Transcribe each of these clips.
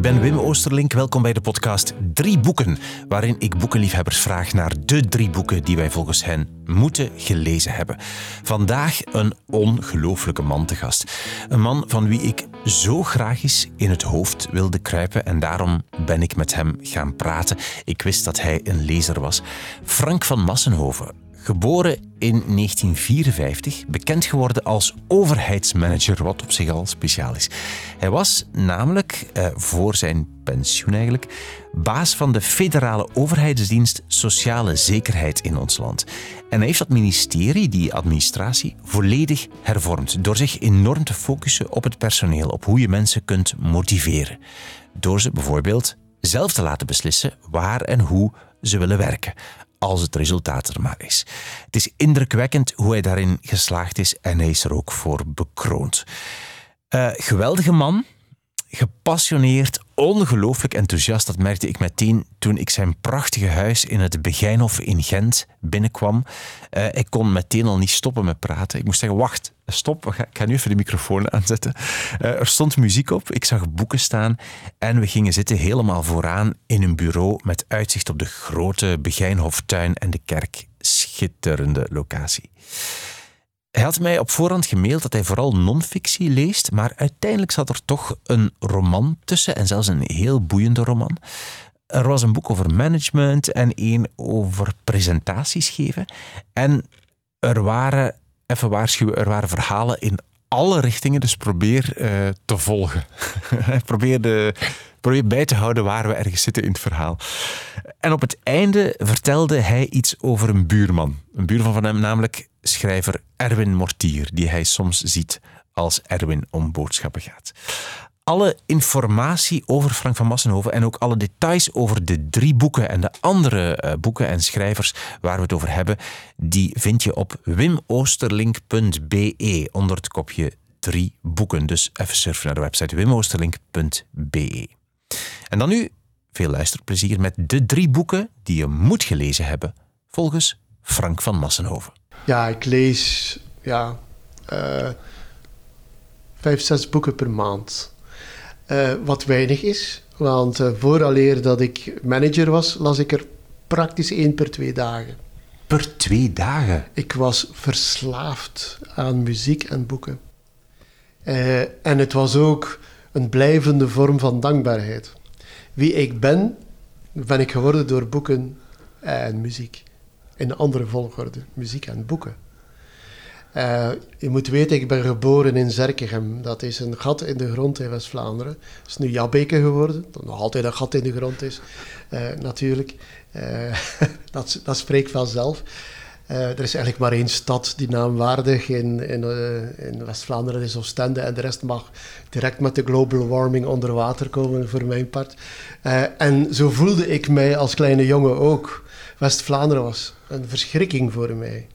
ik ben Wim Oosterlink. Welkom bij de podcast Drie Boeken, waarin ik boekenliefhebbers vraag naar de drie boeken die wij volgens hen moeten gelezen hebben. Vandaag een ongelooflijke man te gast. Een man van wie ik zo graag eens in het hoofd wilde kruipen en daarom ben ik met hem gaan praten. Ik wist dat hij een lezer was. Frank van Massenhoven. Geboren in 1954, bekend geworden als overheidsmanager, wat op zich al speciaal is. Hij was namelijk, eh, voor zijn pensioen eigenlijk, baas van de federale overheidsdienst Sociale Zekerheid in ons land. En hij heeft dat ministerie, die administratie, volledig hervormd door zich enorm te focussen op het personeel, op hoe je mensen kunt motiveren. Door ze bijvoorbeeld zelf te laten beslissen waar en hoe ze willen werken als het resultaat er maar is. Het is indrukwekkend hoe hij daarin geslaagd is en hij is er ook voor bekroond. Uh, geweldige man, gepassioneerd, ongelooflijk enthousiast. Dat merkte ik meteen toen ik zijn prachtige huis in het Begijnhof in Gent binnenkwam. Uh, ik kon meteen al niet stoppen met praten. Ik moest zeggen, wacht, stop, ik ga nu even de microfoon aanzetten. Uh, er stond muziek op, ik zag boeken staan en we gingen zitten helemaal vooraan in een bureau met uitzicht op de grote Begijnhoftuin en de kerk. Schitterende locatie. Hij had mij op voorhand gemaild dat hij vooral non-fictie leest, maar uiteindelijk zat er toch een roman tussen en zelfs een heel boeiende roman. Er was een boek over management en één over presentaties geven. En er waren, even waarschuwen, er waren verhalen in alle richtingen, dus probeer uh, te volgen. probeer, de, probeer bij te houden waar we ergens zitten in het verhaal. En op het einde vertelde hij iets over een buurman. Een buurman van hem, namelijk schrijver Erwin Mortier, die hij soms ziet als Erwin om boodschappen gaat. Alle informatie over Frank van Massenhoven en ook alle details over de drie boeken en de andere uh, boeken en schrijvers waar we het over hebben, die vind je op wimoosterlink.be onder het kopje drie boeken. Dus even surfen naar de website wimoosterlink.be. En dan nu veel luisterplezier met de drie boeken die je moet gelezen hebben, volgens Frank van Massenhoven. Ja, ik lees ja, uh, vijf, zes boeken per maand. Uh, wat weinig is, want uh, vooraleer dat ik manager was, las ik er praktisch één per twee dagen. Per twee dagen? Ik was verslaafd aan muziek en boeken. Uh, en het was ook een blijvende vorm van dankbaarheid. Wie ik ben, ben ik geworden door boeken en muziek in andere volgorde, muziek en boeken. Uh, je moet weten, ik ben geboren in Zerkegem. Dat is een gat in de grond in West-Vlaanderen. Het is nu Jabbeke geworden, dat nog altijd een gat in de grond is, uh, natuurlijk. Uh, dat, dat spreekt vanzelf. er is eigenlijk maar één stad die naamwaardig in, in, in West-Vlaanderen is Oostende en de rest mag direct met de global warming onder water komen voor mijn part. en zo voelde ik mij als kleine jongen ook. West-Vlaanderen was een verschrikking voor mij.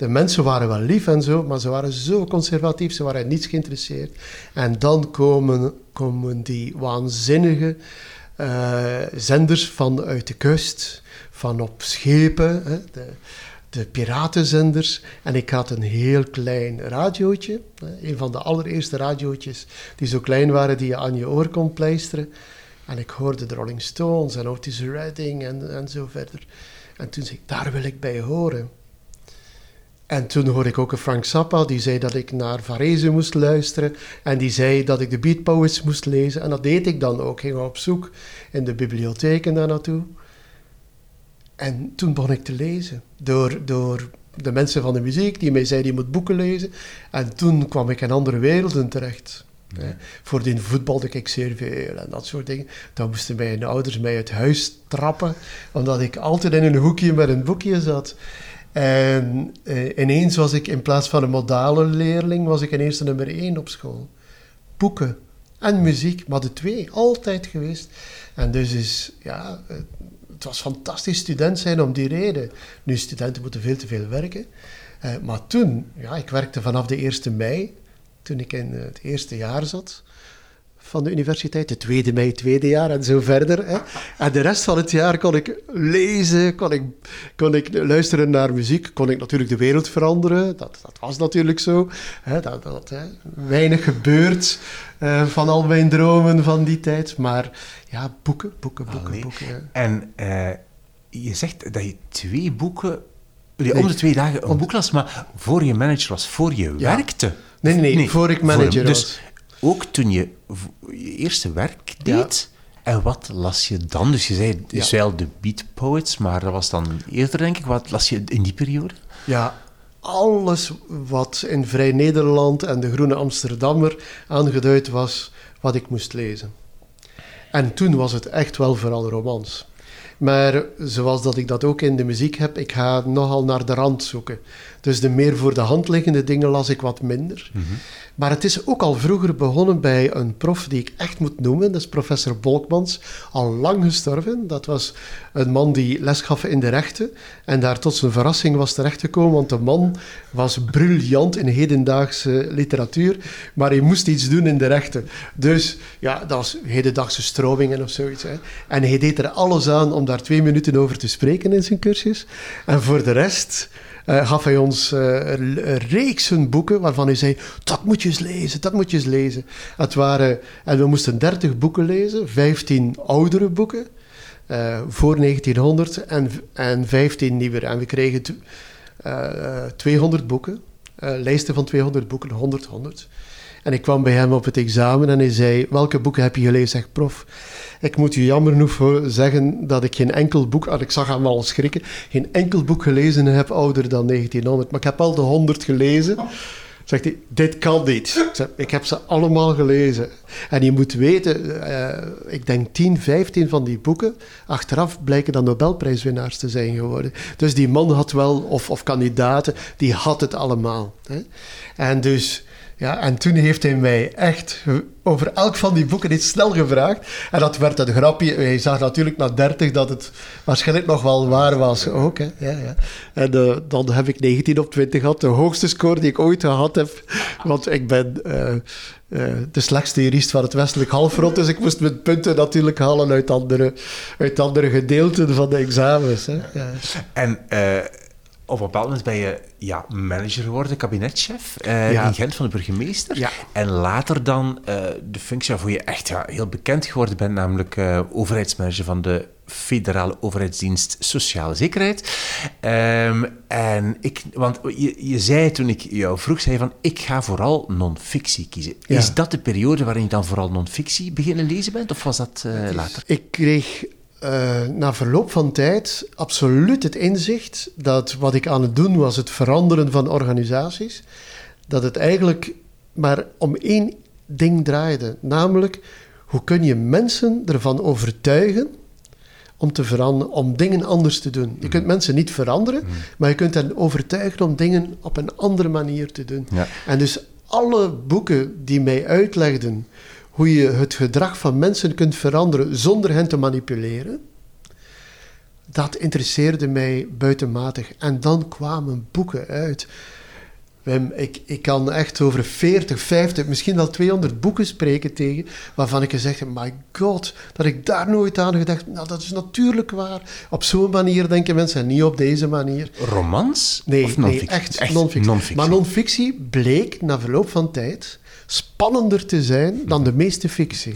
De mensen waren wel lief en zo, maar ze waren zo conservatief, ze waren niets geïnteresseerd. En dan komen, komen die waanzinnige uh, zenders vanuit de kust, van op schepen, hè, de, de piratenzenders. En ik had een heel klein radiootje, een van de allereerste radiootjes die zo klein waren die je aan je oor kon pleisteren. En ik hoorde de Rolling Stones en Otis Redding en, en zo verder. En toen zei ik, daar wil ik bij horen. En toen hoorde ik ook een Frank Zappa, die zei dat ik naar Varese moest luisteren. En die zei dat ik de Beat Poets moest lezen. En dat deed ik dan ook. Ik ging op zoek in de bibliotheken daar naartoe. En toen begon ik te lezen. Door, door de mensen van de muziek die mij zeiden, je moet boeken lezen. En toen kwam ik in andere werelden terecht. Ja. Voordien voetbalde ik zeer veel en dat soort dingen. Dan moesten mijn ouders mij uit huis trappen, omdat ik altijd in een hoekje met een boekje zat. En eh, ineens was ik in plaats van een modale leerling, was ik ineens de nummer één op school. Boeken en muziek, maar de twee, altijd geweest. En dus is, ja, het was fantastisch student zijn om die reden. Nu, studenten moeten veel te veel werken. Uh, maar toen, ja, ik werkte vanaf de 1 mei toen ik in het eerste jaar zat, van de universiteit. De tweede mei, tweede jaar en zo verder. Hè. En de rest van het jaar kon ik lezen, kon ik, kon ik luisteren naar muziek, kon ik natuurlijk de wereld veranderen. Dat, dat was natuurlijk zo. Hè. Dat, dat, hè. Weinig gebeurd uh, van al mijn dromen van die tijd. Maar ja, boeken, boeken, boeken, boeken. En uh, je zegt dat je twee boeken je om de twee dagen een boek las, maar voor je manager was, voor je werkte. Nee, nee, nee, voor ik manager voor was. Dus ook toen je je eerste werk deed, en wat las je dan? Dus je zei, je zei de Beat Poets, maar dat was dan eerder, denk ik. Wat las je in die periode? Ja, alles wat in Vrij Nederland en de Groene Amsterdammer aangeduid was, wat ik moest lezen. En toen was het echt wel vooral romans. Maar zoals dat ik dat ook in de muziek heb, ik ga nogal naar de rand zoeken. Dus de meer voor de hand liggende dingen las ik wat minder. Mhm. Maar het is ook al vroeger begonnen bij een prof die ik echt moet noemen. Dat is professor Bolkmans, al lang gestorven. Dat was een man die les gaf in de rechten. En daar tot zijn verrassing was terechtgekomen, want de man was briljant in hedendaagse literatuur. Maar hij moest iets doen in de rechten. Dus ja, dat was hedendaagse stromingen of zoiets. Hè. En hij deed er alles aan om daar twee minuten over te spreken in zijn cursus. En voor de rest uh, gaf hij ons uh, reeksen boeken waarvan hij zei: Dat moet je eens lezen, dat moet je eens lezen. Het waren, en we moesten 30 boeken lezen, 15 oudere boeken uh, voor 1900 en, en 15 nieuwere. En we kregen 200 boeken, lijsten van 200 boeken, 100, 100. En ik kwam bij hem op het examen en hij zei: Welke boeken heb je gelezen? Zeg, prof. Ik moet u jammer genoeg zeggen dat ik geen enkel boek, en ik zag hem al schrikken, geen enkel boek gelezen heb ouder dan 1900. Maar ik heb al de 100 gelezen. Zegt hij, dit kan niet. Ik, heb ze allemaal gelezen. En je moet weten, uh, ik denk 10, 15 van die boeken, achteraf blijken dan Nobelprijswinnaars te zijn geworden. Dus die man had wel, of, of kandidaten, die had het allemaal. Hè. En dus ja, en toen heeft hij mij echt over elk van die boeken iets snel gevraagd. En dat werd een grapje. Hij zag natuurlijk na 30 dat het waarschijnlijk nog wel waar was ook. Hè. Ja, ja. En uh, dan heb ik 19 op 20 gehad. De hoogste score die ik ooit gehad heb. Want ik ben uh, uh, de slechtste jurist van het westelijk halfrond. Dus ik moest mijn punten natuurlijk halen uit andere, uit andere gedeelten van de examens. Hè. Ja. En op een bepaald moment ben je ja, manager geworden, kabinetchef uh, in Gent van de burgemeester. Ja. En later dan uh, de functie waarvoor je echt ja, heel bekend geworden bent, namelijk uh, overheidsmanager van de federale overheidsdienst Sociale Zekerheid. Um, en ik, want je, je zei toen ik jou vroeg, zei van ik ga vooral non-fictie kiezen. Is dat de periode waarin je dan vooral non-fictie beginnen lezen bent, of was dat later? Ik kreeg uh, na verloop van tijd absoluut het inzicht dat wat ik aan het doen was het veranderen van organisaties, dat het eigenlijk maar om één ding draaide, namelijk hoe kun je mensen ervan overtuigen om te veranderen, om dingen anders te doen. Je kunt mhm. mensen niet veranderen, mhm. maar je kunt hen overtuigen om dingen op een andere manier te doen. Ja. En dus alle boeken die mij uitlegden hoe je het gedrag van mensen kunt veranderen zonder hen te manipuleren, dat interesseerde mij buitenmatig. En dan kwamen boeken uit. Wim, ik, ik kan echt over 40, 50, misschien wel 200 boeken spreken tegen, waarvan ik gezegd heb, my god, dat ik daar nooit aan gedacht Nou, dat is natuurlijk waar. Op zo'n manier denken mensen, en niet op deze manier. Romans? Nee, of nee echt, echt non-fictie. maar non-fictie bleek na verloop van tijd spannender te zijn dan de meeste fictie.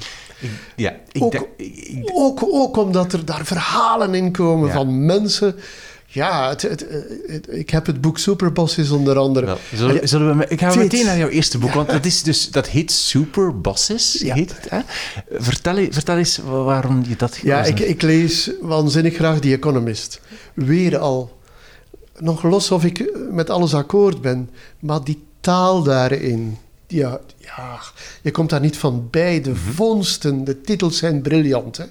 Ja, ik ook, ik, ook, ook, omdat er daar verhalen in komen van mensen. Ja, het, het, ik heb het boek Superbosses onder andere. Zullen, zullen, we, ik ga meteen naar jouw eerste boek, want dat, is dus, dat heet Superbosses. Ja. Heet het, hè? Vertel, vertel eens waarom je dat Ja, ik, ik lees waanzinnig graag The Economist. Weer al. Nog los of ik met alles akkoord ben, maar die taal daarin ja, ja, je komt daar niet van bij. De mhm. vondsten, de titels zijn briljant. Hè?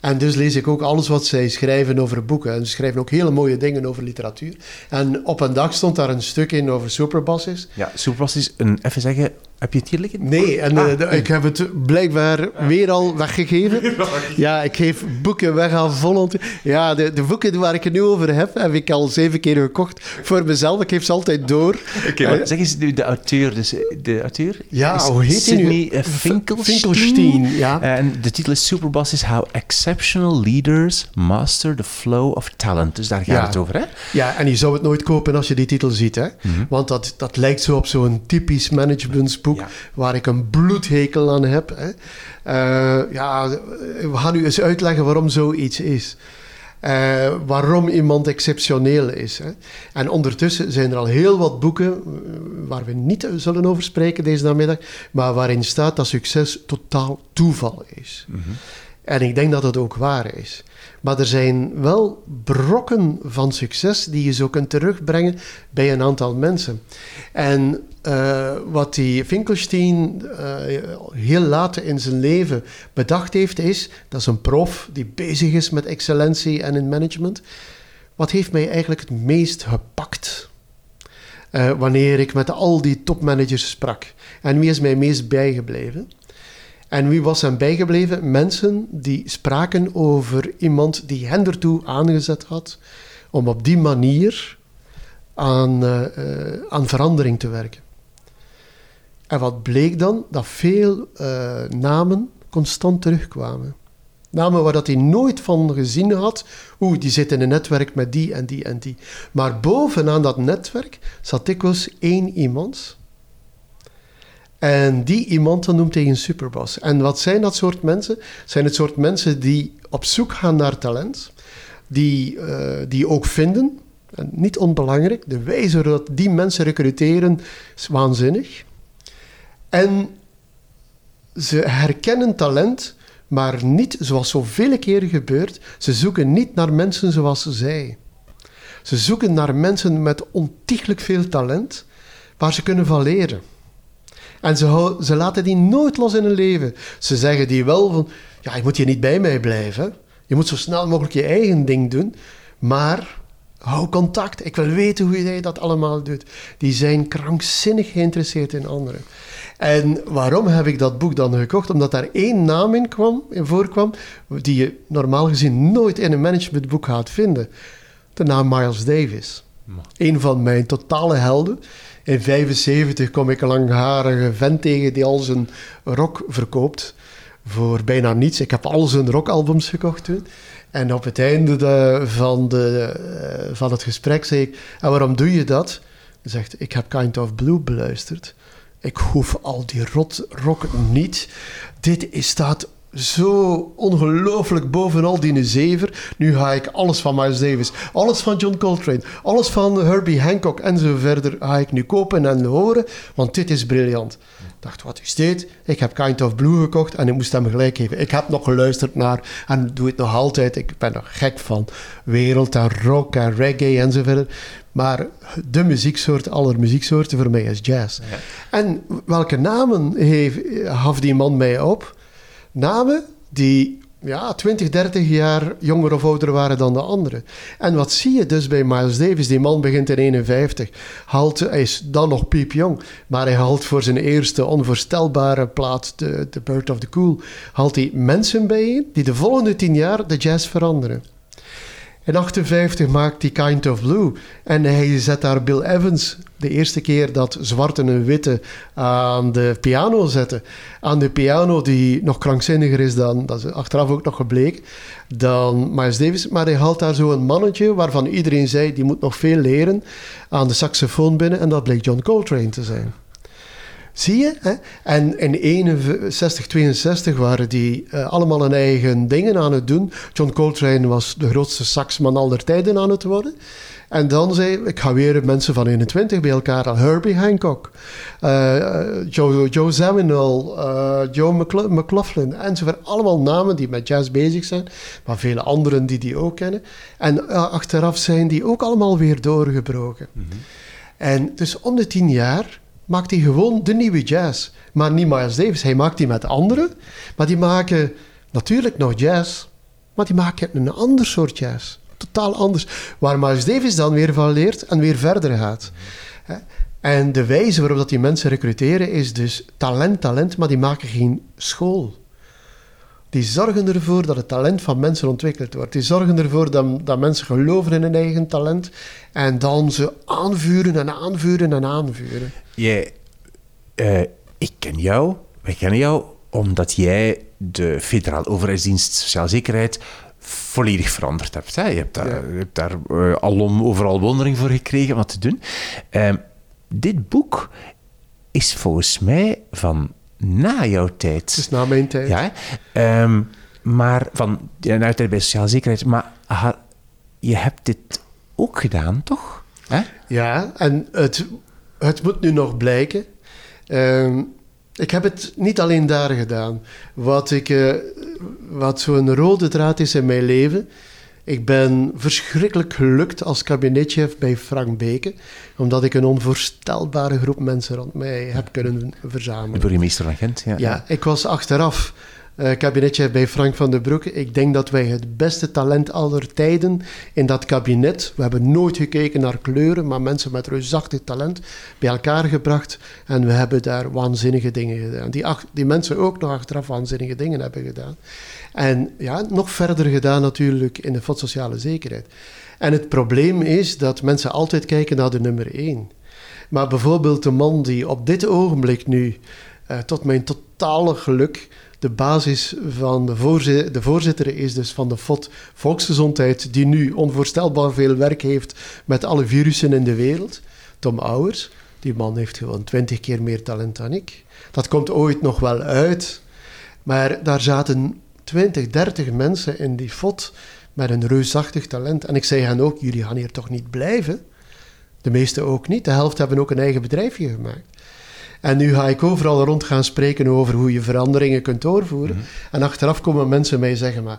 En dus lees ik ook alles wat zij schrijven over boeken. En ze schrijven ook hele mooie dingen over literatuur. En op een dag stond daar een stuk in over superbosses. Ja, superbosses, een, even zeggen, Heb je het hier liggen? Nee, en Ah. eh, ik heb het blijkbaar weer al weggegeven. Ja, ik geef boeken weg aan Volland. Ja, de, de boeken waar ik het nu over heb, heb ik al zeven keer gekocht voor mezelf. Ik geef ze altijd door. maar zeg eens nu de auteur. Dus, eh, de auteur Ja, is hoe heet hij nu? Eh, Finkelstein. Finkelstein, ja. En de titel is Superboss is How Exceptional Leaders Master the Flow of Talent. Dus daar gaat Ja. het over, hè? Ja, en je zou het nooit kopen als je die titel ziet, hè? Want dat, dat lijkt zo op zo'n typisch Ja. waar ik een bloedhekel aan heb. Hè? Eh, ja, we gaan nu eens uitleggen waarom zoiets is. Eh, waarom iemand exceptioneel is. Hè? En ondertussen zijn er al heel wat boeken eh, waar we niet zullen over spreken deze namiddag, maar waarin staat dat succes totaal toeval is. En ik denk dat het ook waar is. Maar er zijn wel brokken van succes die je zo kunt terugbrengen bij een aantal mensen. En eh, wat die Finkelstein eh, heel laat in zijn leven bedacht heeft, is dat is een prof die bezig is met excellentie en in management. Wat heeft mij eigenlijk het meest gepakt? eh, wanneer ik met al die topmanagers sprak. En wie is mij meest bijgebleven? En wie was hem bijgebleven? Mensen die spraken over iemand die hen ertoe aangezet had om op die manier aan, eh, eh, aan verandering te werken. En wat bleek dan? Dat veel eh, namen constant terugkwamen. Namen waar dat hij nooit van gezien had. Oeh, die zit in een netwerk met die en die en die. Maar bovenaan dat netwerk zat dikwijls één iemand. En die iemand dan noemt hij een superboss. En wat zijn dat soort mensen? Zijn het soort mensen die op zoek gaan naar talent. Die, eh, die ook vinden. En niet onbelangrijk. De wijze waarop die mensen recruteren is waanzinnig. En ze herkennen talent, maar niet zoals zoveel keren gebeurt. Ze zoeken niet naar mensen zoals zij. Ze zoeken naar mensen met ontiegelijk veel talent, waar ze kunnen van leren. En ze, hou- ze laten die nooit los in hun leven. Ze zeggen die wel van, ja, je moet hier niet bij mij blijven. Je moet zo snel mogelijk je eigen ding doen. Maar hou contact. Ik wil weten hoe jij dat allemaal doet. Die zijn krankzinnig geïnteresseerd in anderen. En waarom heb ik dat boek dan gekocht? Omdat daar één naam in, kwam, in voorkwam, die je normaal gezien nooit in een managementboek gaat vinden. De naam Miles Davis. Een van mijn totale helden. In 75 kom ik een langharige vent tegen die al zijn rock verkoopt. Voor bijna niets. Ik heb al zijn rockalbums gekocht toen. En op het einde de- van, de, eh, van het gesprek zei ik... En waarom doe je dat? Hij zegt, ik heb Kind of Blue beluisterd. Ik hoef al die rot rock niet. Dit is, staat zo ongelooflijk bovenal die zever. Nu ga ik alles van Miles Davis, alles van John Coltrane, alles van Herbie Hancock en zo verder ga ik nu kopen en horen, want dit is briljant. Ik dacht, wat is dit? Ik heb Kind of Blue gekocht en ik moest hem gelijk geven. Ik heb nog geluisterd naar, en doe het nog altijd, ik ben nog gek van wereld en rock en reggae en zo verder. Maar de muzieksoort aller muzieksoorten voor mij is jazz. En welke namen heeft, gaf die man mij op? Namen die ja, 20, 30 jaar jonger of ouder waren dan de anderen. En wat zie je dus bij Miles Davis? Die man begint in 51. Haalt, hij is dan nog piepjong, maar hij haalt voor zijn eerste onvoorstelbare plaat, The, The Bird of the Cool, haalt hij mensen bijeen die de volgende 10 jaar de jazz veranderen. In 58 maakt hij Kind of Blue. En hij zet daar Bill Evans, de eerste keer dat zwarte en witte aan de piano zetten. Aan de piano die nog krankzinniger is dan, dat is achteraf ook nog gebleken, dan Miles Davis. Maar hij haalt daar zo een mannetje waarvan iedereen zei, die moet nog veel leren, aan de saxofoon binnen. En dat bleek John Coltrane te zijn. Zie je? Hè? En in 61, 62 waren die eh, allemaal hun eigen dingen aan het doen. John Coltrane was de grootste saxman aller tijden aan het worden. En dan zei ik ga weer mensen van 21 bij elkaar halen. Herbie Hancock, eh, Joe, Joe Zawinul, eh, Joe McLa- McLaughlin enzovoort. Allemaal namen die met jazz bezig zijn, maar vele anderen die die ook kennen. En achteraf zijn die ook allemaal weer doorgebroken. En dus om de tien jaar maakt hij gewoon de nieuwe jazz. Maar niet Miles Davis, hij maakt die met anderen. Maar die maken natuurlijk nog jazz, maar die maken een ander soort jazz. Totaal anders. Waar Miles Davis dan weer van leert en weer verder gaat. En de wijze waarop dat die mensen recruteren is dus talent, talent, maar die maken geen school. Die zorgen ervoor dat het talent van mensen ontwikkeld wordt. Die zorgen ervoor dat, dat mensen geloven in hun eigen talent en dan ze aanvuren en aanvuren en aanvuren. Jij, uh, ik ken jou, wij kennen jou omdat jij de Federale Overheidsdienst Sociale Zekerheid volledig veranderd hebt. Hè? Je hebt daar, je hebt daar uh, alom overal wondering voor gekregen om wat te doen. Uh, dit boek is volgens mij van na jouw tijd. Het is na mijn tijd. Ja, um, maar van tijd bij sociale zekerheid. Maar je hebt dit ook gedaan, toch? Hè? Ja, en het, het moet nu nog blijken. Um, ik heb het niet alleen daar gedaan. Wat, ik, uh, wat zo'n rode draad is in mijn leven, ik ben verschrikkelijk gelukt als kabinetchef bij Frank Beke, omdat ik een onvoorstelbare groep mensen rond mij heb kunnen verzamelen. De burgemeester van Gent, ja. Ja, ik was achteraf uh, kabinetchef bij Frank van den Broeke. Ik denk dat wij het beste talent aller tijden in dat kabinet, we hebben nooit gekeken naar kleuren, maar mensen met reusachtig talent bij elkaar gebracht en we hebben daar waanzinnige dingen gedaan. Die, die mensen ook nog achteraf waanzinnige dingen hebben gedaan. En ja, nog verder gedaan natuurlijk in de Fonds Sociale Zekerheid. En het probleem is dat mensen altijd kijken naar de nummer één. Maar bijvoorbeeld de man die op dit ogenblik nu, uh, tot mijn totale geluk, de basis van de, voorzitter, is dus van de FOD Volksgezondheid, die nu onvoorstelbaar veel werk heeft met alle virussen in de wereld. Tom Auers, die man heeft gewoon twintig keer meer talent dan ik. Dat komt ooit nog wel uit, maar daar zaten 20, 30 mensen in die FOD met een reusachtig talent. En ik zei hen ook, jullie gaan hier toch niet blijven? De meesten ook niet. De helft hebben ook een eigen bedrijfje gemaakt. En nu ga ik overal rond gaan spreken over hoe je veranderingen kunt doorvoeren. Mhm. En achteraf komen mensen mij zeggen, maar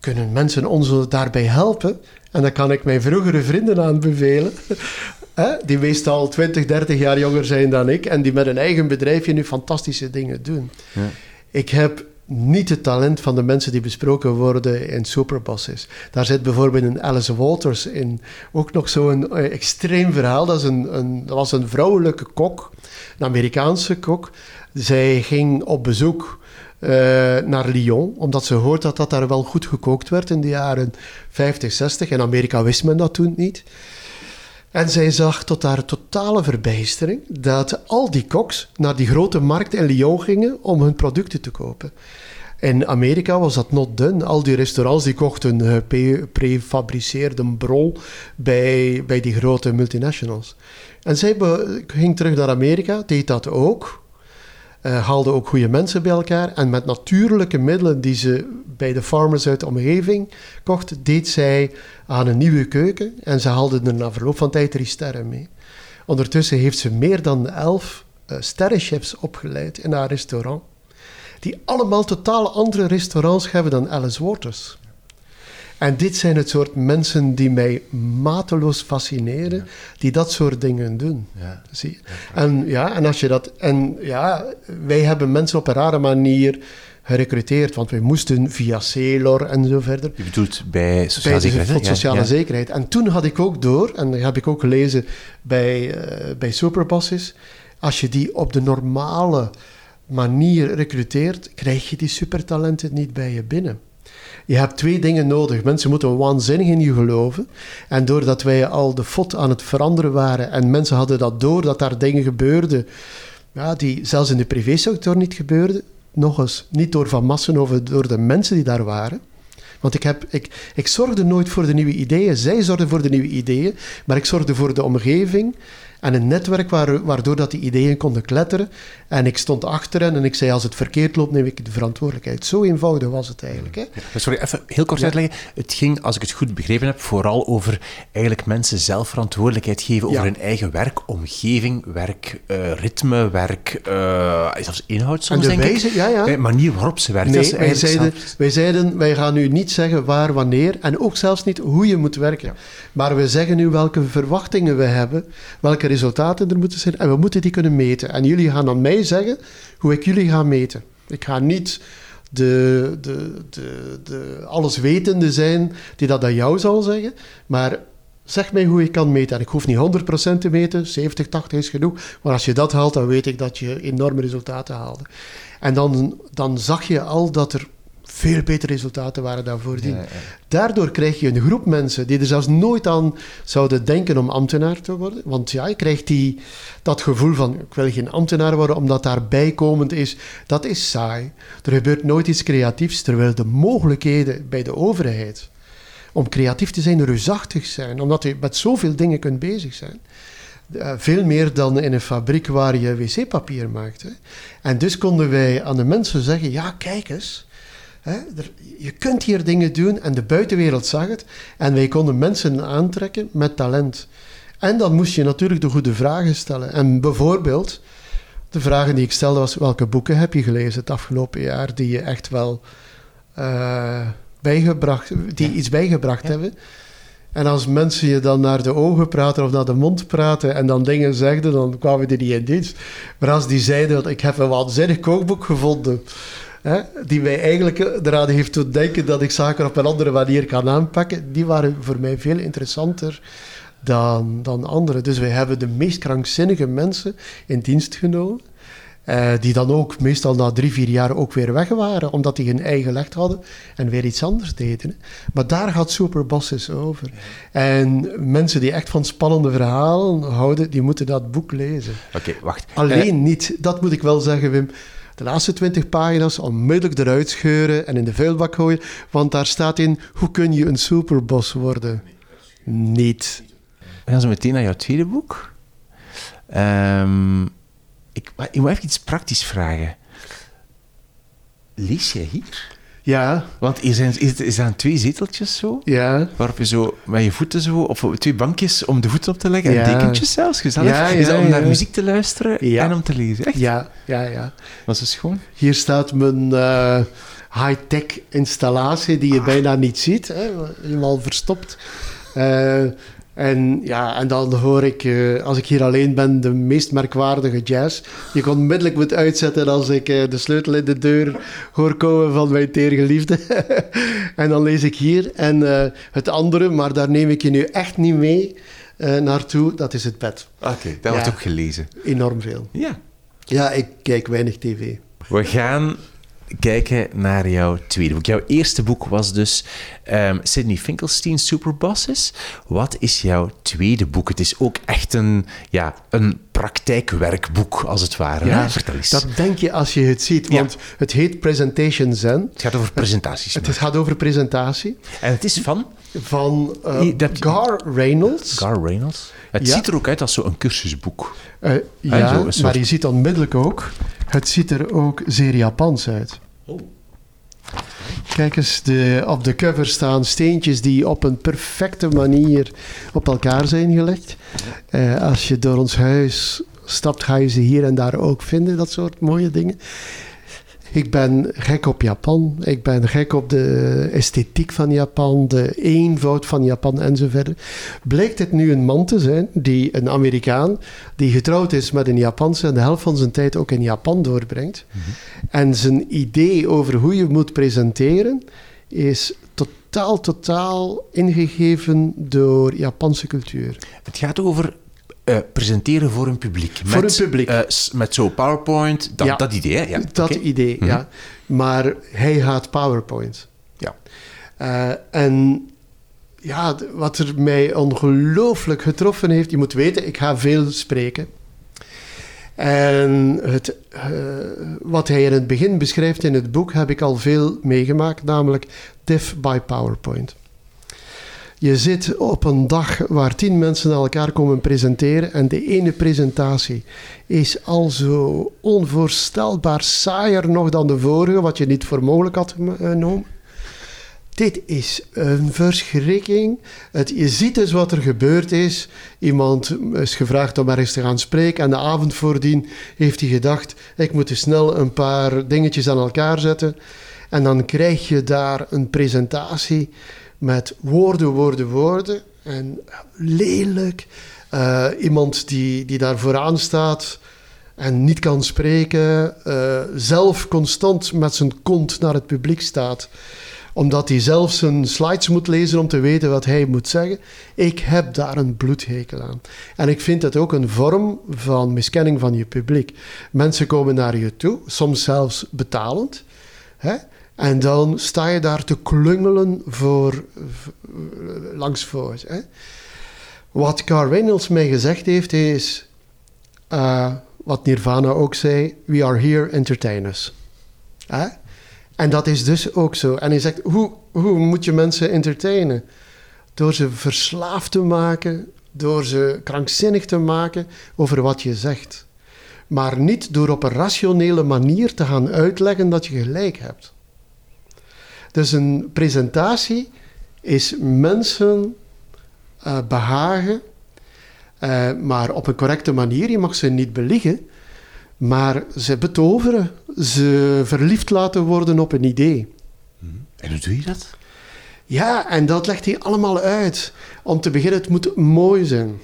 kunnen mensen ons daarbij helpen? En dan kan ik mijn vroegere vrienden aanbevelen, die meestal 20, 30 jaar jonger zijn dan ik en die met een eigen bedrijfje nu fantastische dingen doen. Ja. Ik heb niet het talent van de mensen die besproken worden in Superbosses. Daar zit bijvoorbeeld een Alice Walters in. Ook nog zo'n uh, extreem verhaal. Dat, is een, een, dat was een vrouwelijke kok, een Amerikaanse kok. Zij ging op bezoek uh, naar Lyon, omdat ze hoort dat dat daar wel goed gekookt werd in de jaren 50, 60. In Amerika wist men dat toen niet. En zij zag tot haar totale verbijstering dat al die koks naar die grote markt in Lyon gingen om hun producten te kopen. In Amerika was dat not done. Al die restaurants die kochten prefabriceerde brol bij, bij die grote multinationals. En zij ging terug naar Amerika, deed dat ook. Uh, haalde ook goede mensen bij elkaar. En met natuurlijke middelen die ze bij de farmers uit de omgeving kocht, deed zij aan een nieuwe keuken. En ze haalde er na verloop van tijd drie sterren mee. Ondertussen heeft ze meer dan elf uh, sterrenchefs opgeleid in haar restaurant. Die allemaal totaal andere restaurants hebben dan Alice Waters. En dit zijn het soort mensen die mij mateloos fascineren, die dat soort dingen doen. Ja. Zie? En, ja, en als je dat. En ja, wij hebben mensen op een rare manier gerecruiteerd, want wij moesten via Celor en zo verder. Je bedoelt bij sociale zekerheid? sociale zekerheid. En toen had ik ook door, en dat heb ik ook gelezen bij, uh, bij Superbosses, als je die op de normale manier recruteert, krijg je die supertalenten niet bij je binnen. Je hebt twee dingen nodig. Mensen moeten waanzinnig in je geloven. En doordat wij al de fot aan het veranderen waren en mensen hadden dat door, dat daar dingen gebeurden ja, die zelfs in de privésector niet gebeurden, nog eens, niet door Van Massen of door de mensen die daar waren. Want ik, heb, ik, ik zorgde nooit voor de nieuwe ideeën. Zij zorgden voor de nieuwe ideeën. Maar ik zorgde voor de omgeving en een netwerk waardoor dat die ideeën konden kletteren. En ik stond achter hen en ik zei, als het verkeerd loopt, neem ik de verantwoordelijkheid. Zo eenvoudig was het eigenlijk. Hè? Sorry, even heel kort uitleggen. Het ging, als ik het goed begrepen heb, vooral over eigenlijk mensen zelf verantwoordelijkheid geven over hun eigen werk, omgeving, werk, uh, ritme, werk, uh, zelfs inhoud soms, en de denk wijze, Ja, ja. manier waarop ze werken. Nee, wij zeiden, wij zeiden, wij gaan nu niet zeggen waar, wanneer en ook zelfs niet hoe je moet werken. Maar we zeggen nu welke verwachtingen we hebben, welke resultaten er moeten zijn en we moeten die kunnen meten. En jullie gaan aan mij zeggen hoe ik jullie ga meten. Ik ga niet de, de, de, de alleswetende zijn die dat aan jou zal zeggen, maar zeg mij hoe je kan meten. En ik hoef niet 100% te meten, 70, 80 is genoeg. Maar als je dat haalt, dan weet ik dat je enorme resultaten haalde. En dan, dan zag je al dat er veel betere resultaten waren dan voordien. Ja, ja. Daardoor krijg je een groep mensen die er zelfs nooit aan zouden denken om ambtenaar te worden. Want ja, je krijgt die, dat gevoel van ik wil geen ambtenaar worden omdat daar bijkomend is. Dat is saai. Er gebeurt nooit iets creatiefs, terwijl de mogelijkheden bij de overheid om creatief te zijn reusachtig zijn, omdat je met zoveel dingen kunt bezig zijn. Uh, veel meer dan in een fabriek waar je wc-papier maakt. Hè. En dus konden wij aan de mensen zeggen: ja, kijk eens. Hè, er, je kunt hier dingen doen en de buitenwereld zag het. En wij konden mensen aantrekken met talent. En dan moest je natuurlijk de goede vragen stellen. En bijvoorbeeld, de vragen die ik stelde was: welke boeken heb je gelezen het afgelopen jaar die je echt wel. Uh, bijgebracht, die iets bijgebracht hebben. En als mensen je dan naar de ogen praten of naar de mond praten en dan dingen zegden, dan kwamen die niet in dienst. Maar als die zeiden, dat ik heb een waanzinnig kookboek gevonden, hè, die mij eigenlijk eraan heeft doen denken dat ik zaken op een andere manier kan aanpakken, die waren voor mij veel interessanter dan, dan anderen. Dus wij hebben de meest krankzinnige mensen in dienst genomen. Uh, die dan ook meestal na drie, vier jaar ook weer weg waren, omdat die hun eigen leg hadden en weer iets anders deden. Maar daar gaat Superbosses over. En mensen die echt van spannende verhalen houden, die moeten dat boek lezen. Oké, wacht. Alleen uh, niet, dat moet ik wel zeggen, Wim. De laatste twintig pagina's onmiddellijk eruit scheuren en in de vuilbak gooien, want daar staat in, hoe kun je een superbos worden? Niet. We gaan zo meteen naar jouw tweede boek. Um, ik, ik moet even iets praktisch vragen. Lees jij hier? Ja. Want er zijn, is, is aan twee zeteltjes zo? Ja. Waarop je zo met je voeten zo, of twee bankjes om de voeten op te leggen en dekentjes zelfs, gezellig. Ja, is dat om naar muziek te luisteren en om te lezen? Echt? Ja, ja, ja. Was het schoon? Hier staat mijn eh, high-tech installatie die je bijna niet ziet. Hè, helemaal verstopt. Eh, en, ja, en dan hoor ik, eh, als ik hier alleen ben, de meest merkwaardige jazz. Die ik onmiddellijk moet uitzetten als ik eh, de sleutel in de deur hoor komen van mijn teergeliefde. en dan lees ik hier. En eh, het andere, maar daar neem ik je nu echt niet mee naartoe, dat is het bed. Oké, dat wordt ook gelezen. Enorm veel. Ja. Ja, ik kijk weinig tv. We gaan kijken naar jouw tweede boek. Jouw eerste boek was dus ehm Sidney Finkelstein Superbosses. Wat is jouw tweede boek? Het is ook echt een, ja, een praktijkwerkboek, als het ware. hè? Vertel eens. dat denk je als je het ziet, Ja. want het heet Presentation Zen. Het gaat over presentaties. Het gaat over presentatie En het is van van eh, Gar Reynolds. Gar Reynolds. Het Ja. ziet er ook uit als zo'n cursusboek. Eh, ja, zo, een soort- maar je ziet onmiddellijk ook, het ziet er ook zeer Japans uit. Oh. Kijk eens, de, op de cover staan steentjes die op een perfecte manier op elkaar zijn gelegd. Eh, als je door ons huis stapt, ga je ze hier en daar ook vinden, dat soort mooie dingen. Ik ben gek op Japan. Ik ben gek op de esthetiek van Japan, de eenvoud van Japan enzovoort. Blijkt het nu een man te zijn, die, een Amerikaan, die getrouwd is met een Japanse en de helft van zijn tijd ook in Japan doorbrengt. En zijn idee over hoe je moet presenteren is totaal, totaal ingegeven door Japanse cultuur. Het gaat over eh, presenteren voor een publiek. Voor met, een publiek. eh, met zo PowerPoint, dat, Ja. dat idee, hè? Ja, Dat idee, Mhm. ja. Maar hij haat PowerPoint. Ja. Eh, en ja, wat er mij ongelooflijk getroffen heeft, je moet weten, ik ga veel spreken. En het, wat hij in het begin beschrijft in het boek heb ik al veel meegemaakt, namelijk Deaf by PowerPoint. Je zit op een dag waar tien mensen aan elkaar komen presenteren en de ene presentatie is al zo onvoorstelbaar saaier nog dan de vorige, wat je niet voor mogelijk had genomen. Dit is een verschrikking. Het, je ziet dus wat er gebeurd is. Iemand is gevraagd om ergens te gaan spreken en de avond voordien heeft hij gedacht, ik moet dus snel een paar dingetjes aan elkaar zetten. En dan krijg je daar een presentatie met woorden, woorden, woorden. En lelijk. Eh, iemand die, die daar vooraan staat en niet kan spreken. eh, zelf constant met zijn kont naar het publiek staat. omdat hij zelf zijn slides moet lezen om te weten wat hij moet zeggen. Ik heb daar een bloedhekel aan. En ik vind het ook een vorm van miskenning van je publiek. Mensen komen naar je toe, soms zelfs betalend. Hè? En dan sta je daar te klungelen voor, langs voor. Hè? Wat Carl Reynolds mij gezegd heeft, is... Uh, wat Nirvana ook zei, we are here entertainers. Hè? En dat is dus ook zo. En hij zegt, hoe, hoe moet je mensen entertainen? Door ze verslaafd te maken, door ze krankzinnig te maken over wat je zegt. Maar niet door op een rationele manier te gaan uitleggen dat je gelijk hebt. Dus een presentatie is mensen uh, behagen, uh, maar op een correcte manier. Je mag ze niet beliegen, maar ze betoveren, ze verliefd laten worden op een idee. Mhm. En hoe doe je dat? Ja, en dat legt hij allemaal uit. Om te beginnen, het moet mooi zijn.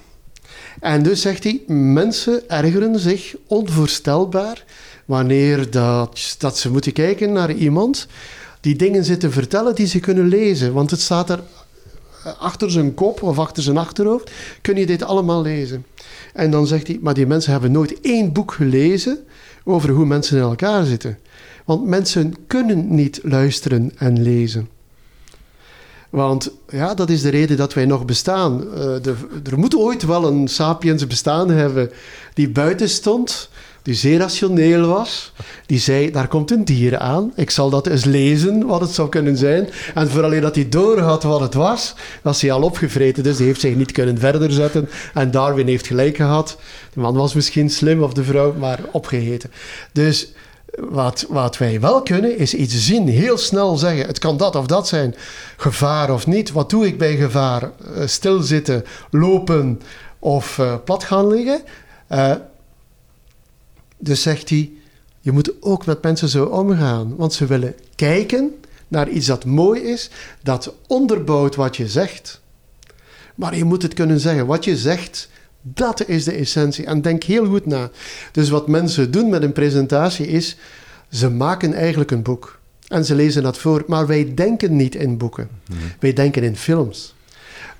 En dus zegt hij, mensen ergeren zich onvoorstelbaar wanneer dat, dat ze moeten kijken naar iemand die dingen zit te vertellen die ze kunnen lezen. Want het staat er achter zijn kop of achter zijn achterhoofd, kun je dit allemaal lezen. En dan zegt hij, maar die mensen hebben nooit één boek gelezen over hoe mensen in elkaar zitten. Want mensen kunnen niet luisteren en lezen. Want ja, dat is de reden dat wij nog bestaan. Uh, de, er moet ooit wel een sapiens bestaan hebben die buiten stond die zeer rationeel was. Die zei, daar komt een dier aan. Ik zal dat eens lezen, wat het zou kunnen zijn. En vooral dat hij doorhad wat het was, was hij al opgevreten. Dus hij heeft zich niet kunnen verder zetten. En Darwin heeft gelijk gehad. De man was misschien slim, of de vrouw, maar opgegeten. Dus wat, wat wij wel kunnen, is iets zien. Heel snel zeggen, het kan dat of dat zijn. Gevaar of niet. Wat doe ik bij gevaar? Uh, stilzitten, lopen of uh, plat gaan liggen. Uh, dus zegt hij, je moet ook met mensen zo omgaan, want ze willen kijken naar iets dat mooi is, dat onderbouwt wat je zegt. Maar je moet het kunnen zeggen. Wat je zegt, dat is de essentie. En denk heel goed na. Dus wat mensen doen met een presentatie is, ze maken eigenlijk een boek. En ze lezen dat voor, maar wij denken niet in boeken. Mhm. Wij denken in films.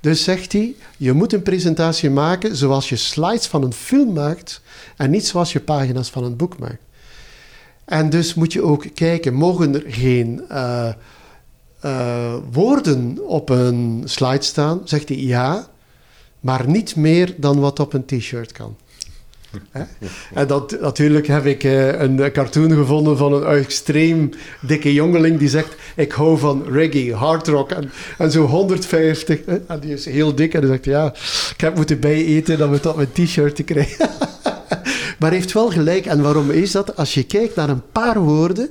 Dus zegt hij, je moet een presentatie maken zoals je slides van een film maakt en niet zoals je pagina's van een boek maakt. En dus moet je ook kijken, mogen er geen uh, uh, woorden op een slide staan? Zegt hij ja, maar niet meer dan wat op een t-shirt kan. En dat, natuurlijk heb ik uh, een cartoon gevonden van een extreem dikke jongeling die zegt: Ik hou van reggae, hard rock en, en zo 150. En die is heel dik en die zegt: Ja, ik heb moeten bijeten om het op mijn t-shirt te krijgen. maar hij heeft wel gelijk. En waarom is dat? Als je kijkt naar een paar woorden,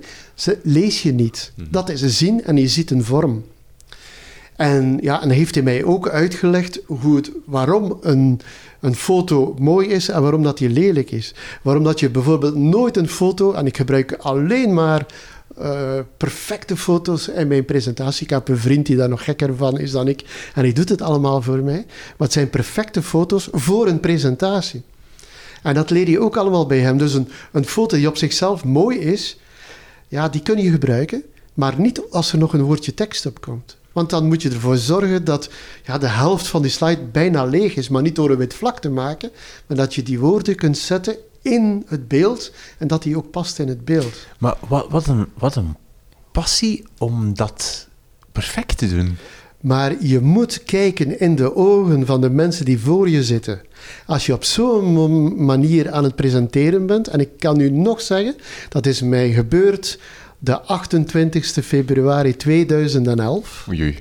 lees je niet. Mhm. Dat is een zin en je ziet een vorm. En ja, en heeft hij mij ook uitgelegd hoe het, waarom een, een foto mooi is en waarom dat die lelijk is. Waarom dat je bijvoorbeeld nooit een foto, en ik gebruik alleen maar uh, perfecte foto's in mijn presentatie. Ik heb een vriend die daar nog gekker van is dan ik. En hij doet het allemaal voor mij. Maar het zijn perfecte foto's voor een presentatie. En dat leer je ook allemaal bij hem. Dus een, een foto die op zichzelf mooi is, ja, die kun je gebruiken. Maar niet als er nog een woordje tekst op komt. Want dan moet je ervoor zorgen dat ja, de helft van die slide bijna leeg is. Maar niet door een wit vlak te maken, maar dat je die woorden kunt zetten in het beeld en dat die ook past in het beeld. Maar wat, wat, een, wat een passie om dat perfect te doen. Maar je moet kijken in de ogen van de mensen die voor je zitten. Als je op zo'n manier aan het presenteren bent, en ik kan u nog zeggen, dat is mij gebeurd de 28 februari 2011. Oei.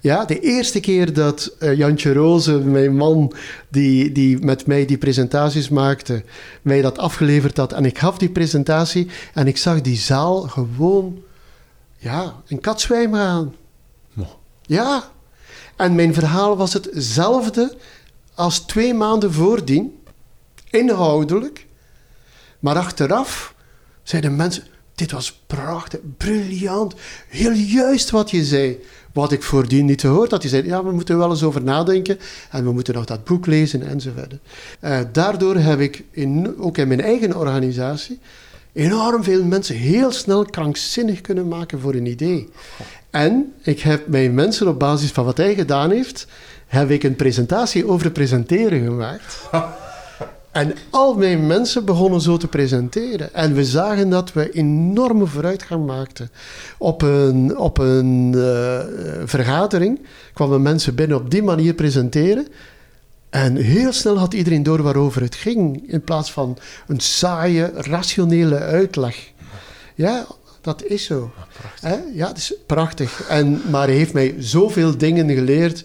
Ja, de eerste keer dat uh, Jantje Roze, mijn man, die, die met mij die presentaties maakte, mij dat afgeleverd had. En ik gaf die presentatie en ik zag die zaal gewoon, ja, een katzwijm gaan. Ja. En mijn verhaal was hetzelfde als twee maanden voordien, inhoudelijk. Maar achteraf zeiden mensen, dit was prachtig, briljant, heel juist wat je zei. Wat ik voordien niet gehoord had. Die zei, ja, we moeten wel eens over nadenken en we moeten nog dat boek lezen enzovoort. Uh, daardoor heb ik in, ook in mijn eigen organisatie enorm veel mensen heel snel krankzinnig kunnen maken voor een idee. En ik heb mijn mensen op basis van wat hij gedaan heeft, heb ik een presentatie over presenteren gemaakt. En al mijn mensen begonnen zo te presenteren. En we zagen dat we enorme vooruitgang maakten. Op een, op een uh, vergadering kwamen mensen binnen op die manier presenteren. En heel snel had iedereen door waarover het ging, in plaats van een saaie, rationele uitleg. Ja, dat is zo. Ja, ja dat is prachtig. En, maar hij heeft mij zoveel dingen geleerd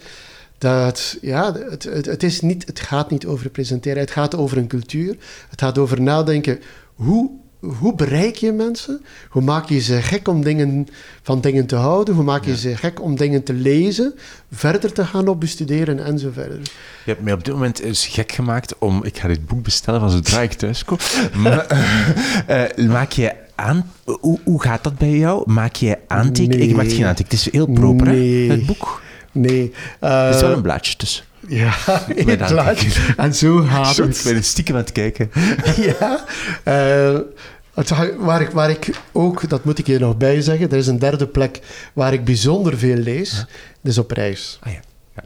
dat ja, het, het, het, is niet, het gaat niet over presenteren. Het gaat over een cultuur. Het gaat over nadenken. Hoe, hoe bereik je mensen? Hoe maak je ze gek om dingen, van dingen te houden? Hoe maak je ze gek om dingen te lezen? Verder te gaan op bestuderen en zo verder. Je hebt mij op dit moment eens gek gemaakt om... Ik ga dit boek bestellen van zodra ik thuis kom. maar, uh, maak je aan... Hoe, hoe gaat dat bij jou? Maak je aantekeningen? Nee. Ik maak geen aantekeningen. Het is heel proper, nee. hè, het boek. Nee. Uh, er is wel een blaadje tussen. Ja, een blaadje. En zo gaat het. Ik ben stiekem aan het kijken. ja. Uh, waar, ik, waar ik ook, dat moet ik hier nog bij zeggen, er is een derde plek waar ik bijzonder veel lees. Dat is op reis. Ah, ja. Ja.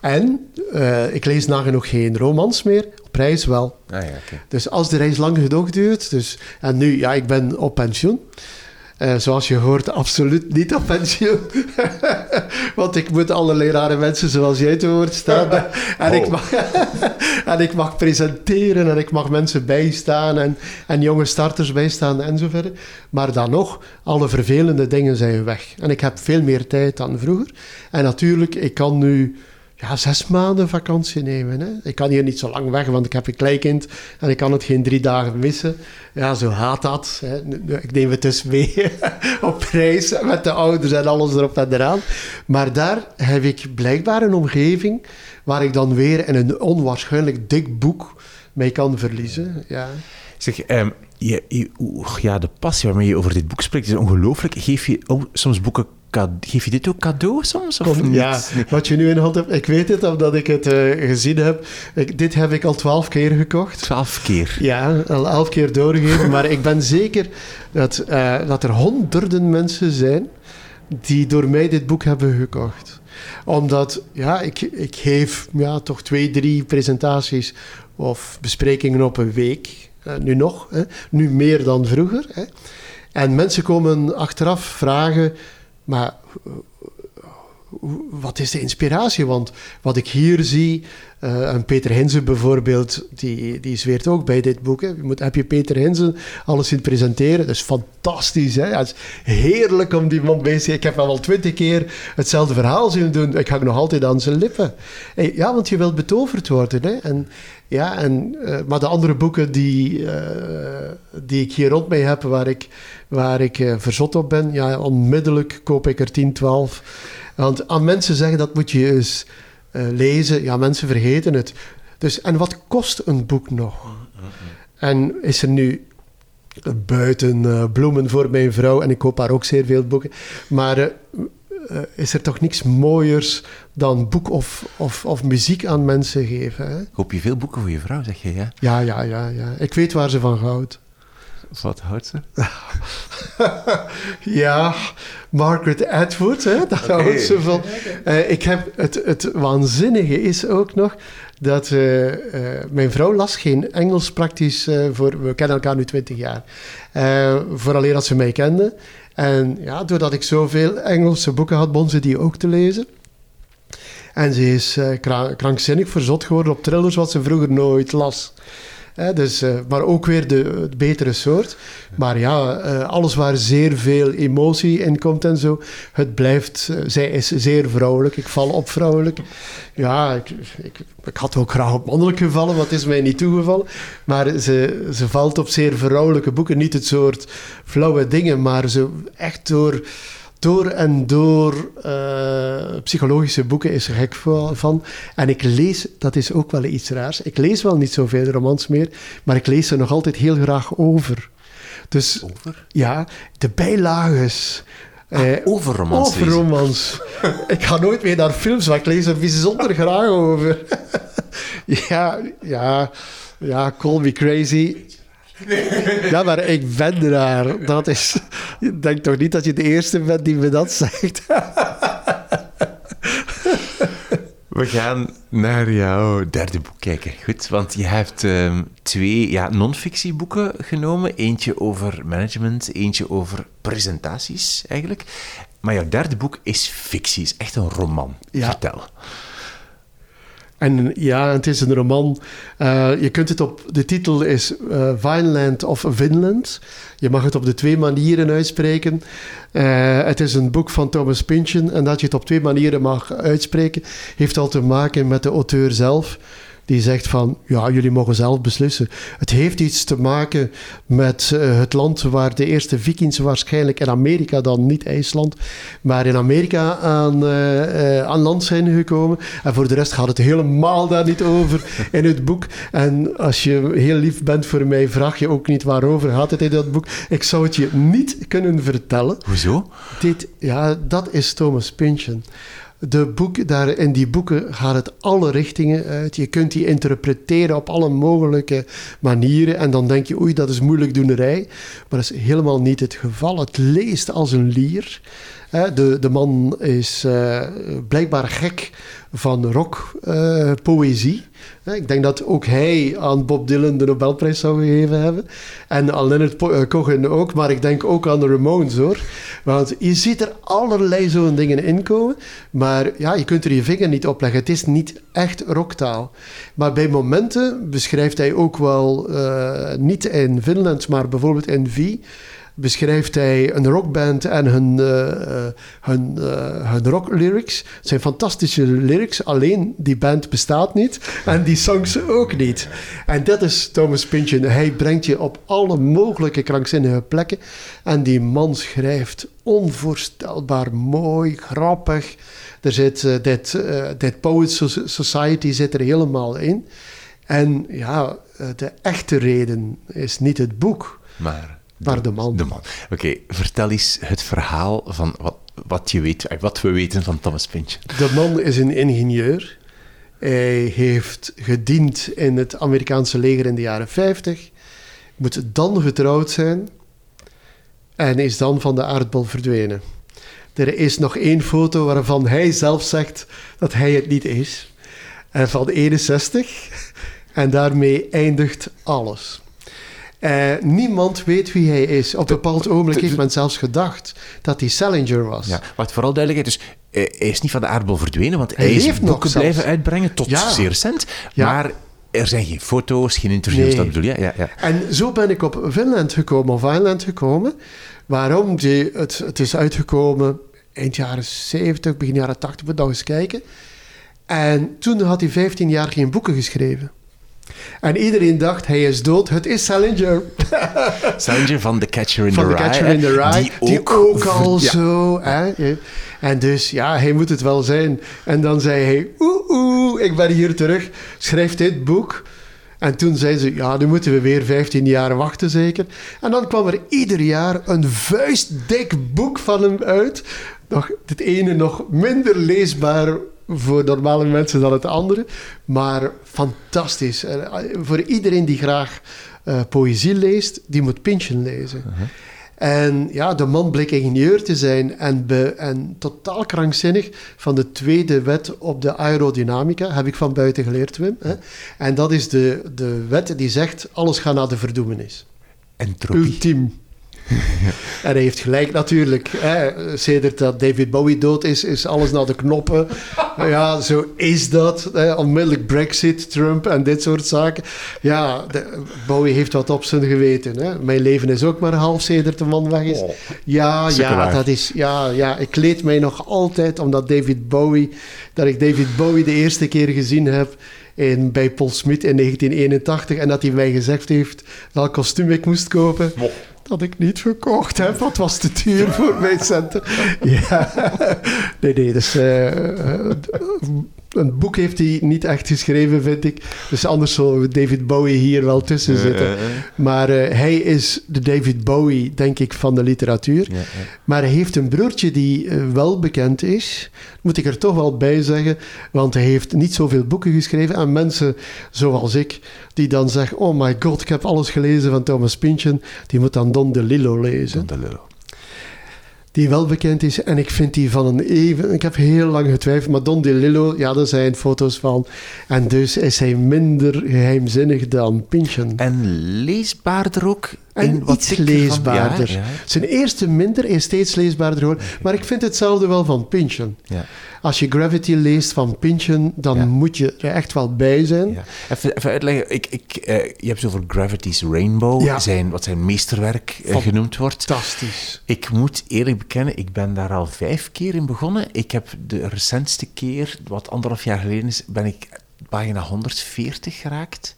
En uh, ik lees nagenoeg geen romans meer, op reis wel. Ah, ja, okay. Dus als de reis lang genoeg duurt, dus, en nu, ja, ik ben op pensioen. Uh, zoals je hoort, absoluut niet op pensioen. Want ik moet allerlei rare mensen zoals jij te woord staan. en, ik oh. mag, en ik mag presenteren en ik mag mensen bijstaan en, en jonge starters bijstaan en zo verder. Maar dan nog, alle vervelende dingen zijn weg. En ik heb veel meer tijd dan vroeger. En natuurlijk, ik kan nu ja, zes maanden vakantie nemen. Hè. Ik kan hier niet zo lang weg, want ik heb een kleinkind en ik kan het geen drie dagen missen. Ja, zo gaat dat. Hè. Ik neem het dus mee op reis met de ouders en alles erop en eraan. Maar daar heb ik blijkbaar een omgeving waar ik dan weer in een onwaarschijnlijk dik boek mee kan verliezen. Ja. Zeg, um, je, je, ja, de passie waarmee je over dit boek spreekt is ongelooflijk. Geef je soms boeken Geef je dit ook cadeau soms? Of ja, wat je nu in hand hebt, ik weet het omdat ik het uh, gezien heb. Ik, dit heb ik al twaalf keer gekocht. Twaalf keer? Ja, al elf keer doorgegeven. maar ik ben zeker dat, uh, dat er honderden mensen zijn die door mij dit boek hebben gekocht. Omdat, ja, ik, ik geef ja, toch twee, drie presentaties of besprekingen op een week. Uh, nu nog, hè. nu meer dan vroeger. Hè. En mensen komen achteraf vragen maar wat is de inspiratie? Want wat ik hier zie, uh, Peter Hinsen bijvoorbeeld, die, die zweert ook bij dit boek. Hè. Je moet, heb je Peter Hinsen alles zien presenteren? Dat is fantastisch. Hè? het is heerlijk om die man bij te Ik heb hem al twintig keer hetzelfde verhaal zien doen. Ik hang nog altijd aan zijn lippen. ja, want je wilt betoverd worden. Hè? En, ja, en, uh, maar de andere boeken die, uh, die ik hier rond mij heb, waar ik, waar ik verzot op ben, ja, onmiddellijk koop ik er 10, 12. Want aan mensen zeggen dat moet je eens uh, lezen. Ja, mensen vergeten het. Dus, en wat kost een boek nog? En is er nu buiten uh, bloemen voor mijn vrouw, en ik koop haar ook zeer veel boeken, maar uh, is er toch niks mooiers dan boek of, of, of muziek aan mensen geven? Hè? Koop je veel boeken voor je vrouw, zeg je, ja? Ja, ja, ja. ja. Ik weet waar ze van houdt. Wat houdt ze? ja, Margaret Atwood, hè, daar okay. houdt ze van. Uh, ik heb het, het waanzinnige is ook nog dat uh, uh, mijn vrouw las geen Engels praktisch voor... We kennen elkaar nu twintig jaar. vooraleer dat ze mij kende. En ja, doordat ik zoveel Engelse boeken had, begon ze die ook te lezen. En ze is krankzinnig verzot geworden op thrillers wat ze vroeger nooit las dus, uh, maar ook weer de, betere soort. Maar ja, uh, alles waar zeer veel emotie in komt en zo. Het blijft, uh, zij is zeer vrouwelijk. Ik val op vrouwelijk. Ja, ik, ik, had ook graag op mannelijk gevallen, wat is mij niet toegevallen. Maar ze, ze valt op zeer vrouwelijke boeken. Niet het soort flauwe dingen, maar zo echt door door en door uh, psychologische boeken is er gek van. En ik lees, dat is ook wel iets raars. Ik lees wel niet zoveel romans meer, maar ik lees er nog altijd heel graag over. Dus, over? Ja, de bijlages. Ah, uh, over romans. Over romans. ik ga nooit meer naar films, maar ik lees er bijzonder graag over. ja, ja, ja, call me crazy. Ja, maar ik ben daar. Dat is... Ik denk toch niet dat je de eerste bent die me dat zegt. We gaan naar jouw derde boek kijken. Goed, want je hebt ehm, twee ja, non-fictieboeken genomen. Eentje over management, eentje over presentaties eigenlijk. Maar jouw derde boek is fictie, is echt een roman. Ja. Vertel. En ja, het is een roman. Eh, je kunt het op... De titel is Vineland of Vinland. Je mag het op de twee manieren uitspreken. Eh, het is een boek van Thomas Pynchon. En dat je het op twee manieren mag uitspreken... heeft al te maken met de auteur zelf... Die zegt van, ja, jullie mogen zelf beslissen. Het heeft iets te maken met eh, het land waar de eerste vikings waarschijnlijk in Amerika dan, niet IJsland, maar in Amerika aan, eh, eh, aan land zijn gekomen. En voor de rest gaat het helemaal daar niet over in het boek. En als je heel lief bent voor mij, vraag je ook niet waarover gaat het in dat boek. Ik zou het je niet kunnen vertellen. Hoezo? Dit, ja, dat is Thomas Pynchon. De boek, daar, in die boeken gaat het alle richtingen uit. Je kunt die interpreteren op alle mogelijke manieren. En dan denk je, oei, dat is moeilijkdoenerij. Maar dat is helemaal niet het geval. Het leest als een lier. De, de man is eh, blijkbaar gek van rockpoëzie. ik denk dat ook hij aan Bob Dylan de Nobelprijs zou gegeven hebben. En aan Leonard eh, Cohen ook. Maar ik denk ook aan de Ramones hoor. Want je ziet er allerlei zo'n dingen in komen. Maar ja, je kunt er je vinger niet op leggen. Het is niet echt rocktaal. Maar bij momenten beschrijft hij ook wel, eh, niet in Finland, maar bijvoorbeeld in V beschrijft hij een rockband en hun, eh, hun, eh, hun rocklyrics. Het zijn fantastische lyrics, alleen die band bestaat niet en die songs ook niet. En dat is Thomas Pynchon. Hij brengt je op alle mogelijke krankzinnige plekken en die man schrijft onvoorstelbaar mooi, grappig. Er zit uh, dit, uh, dit Poets So- Society zit er helemaal in. En ja, de echte reden is niet het boek, Maar maar de man. de man. Oké, vertel eens het verhaal van wat, wat, je weet, eh, wat we weten van Thomas Pynchon. De man is een ingenieur. Hij heeft gediend in het Amerikaanse leger in de jaren 50. Moet dan getrouwd zijn. En is dan van de aardbol verdwenen. Er is nog één foto waarvan hij zelf zegt dat hij het niet is. En van 61. En daarmee eindigt alles. Eh, niemand weet wie hij is. Op een bepaald ogenblik heeft men zelfs gedacht dat hij Salinger was. Ja, wat vooral duidelijkheid is, eh, hij is niet van de aardbol verdwenen, want hij, Hij is leeft nog boeken zelfs. blijven uitbrengen tot Ja. zeer recent. Ja. Maar er zijn geen foto's, geen interviews, Nee. dat bedoel je? Ja, ja. En zo ben ik op Finland gekomen, of Vineland gekomen. Waarom? Die, het, het is uitgekomen eind jaren 70, begin jaren 80, moet nog eens kijken. En toen had hij 15 jaar geen boeken geschreven. En iedereen dacht, hij is dood. Het is Salinger Salinger van The Catcher in van the The Rye. Catcher in the Rye. Die ook, al Ja. zo... Hè? En dus, ja, hij moet het wel zijn. En dan zei hij, oeh, oeh, ik ben hier terug. Schrijf dit boek. En toen zei ze, ja, nu moeten we weer 15 jaar wachten zeker. En dan kwam er ieder jaar een vuistdik boek van hem uit. Nog, het ene nog minder leesbaar voor normale mensen dan het andere. Maar fantastisch. En, eh, voor iedereen die graag eh, poëzie leest, die moet Pynchon lezen. En ja, de man bleek ingenieur te zijn en, be, en totaal krankzinnig van de tweede wet op de aerodynamica, heb ik van buiten geleerd, Wim. Hè? En dat is de, de wet die zegt, alles gaat naar de verdoemenis. Entropie. Ultiem. En hij heeft gelijk natuurlijk. Hè. Sedert dat David Bowie dood is, is alles naar de knoppen. Ja, zo is dat. Hè. Onmiddellijk Brexit, Trump en dit soort zaken. Ja, de- Bowie heeft wat op zijn geweten. Hè. Mijn leven is ook maar half sedert de man weg is. Oh, Ja, ja, dat is, ja, ja, ik kleed mij nog altijd omdat David Bowie, dat ik David Bowie de eerste keer gezien heb in, bij Paul Smit in 1981 en dat hij mij gezegd heeft welk kostuum ik moest kopen. Dat ik niet gekocht heb, wat was te duur voor mijn centen. Ja, nee, nee, dus eh, eh, een boek heeft hij niet echt geschreven, vind ik. Dus anders zou David Bowie hier wel tussen zitten. Maar eh, hij is de David Bowie, denk ik, van de literatuur. Maar hij heeft een broertje die eh, wel bekend is. Moet ik er toch wel bij zeggen. Want hij heeft niet zoveel boeken geschreven. En mensen zoals ik, die dan zeggen... Oh my god, ik heb alles gelezen van Thomas Pynchon. Die moet dan Don DeLillo lezen. Don DeLillo. Die wel bekend is. En ik vind die van een even... Ik heb heel lang getwijfeld. Maar Don DeLillo, ja, daar zijn foto's van. En dus is hij minder geheimzinnig dan Pynchon. En leesbaarder ook? En wat iets leesbaarder. Ja, ja. Zijn eerste minder is steeds leesbaarder geworden. Maar ik vind hetzelfde wel van Pynchon. Ja. Als je Gravity leest van Pynchon, dan Ja. moet je er echt wel bij zijn. Ja. Even, even uitleggen. Ik, ik, eh, je hebt het over Gravity's Rainbow, Ja. zijn, wat zijn meesterwerk eh, genoemd wordt. Fantastisch. Ik moet eerlijk bekennen, ik ben daar al vijf keer in begonnen. Ik heb de recentste keer, wat anderhalf jaar geleden is, ben ik pagina 140 geraakt.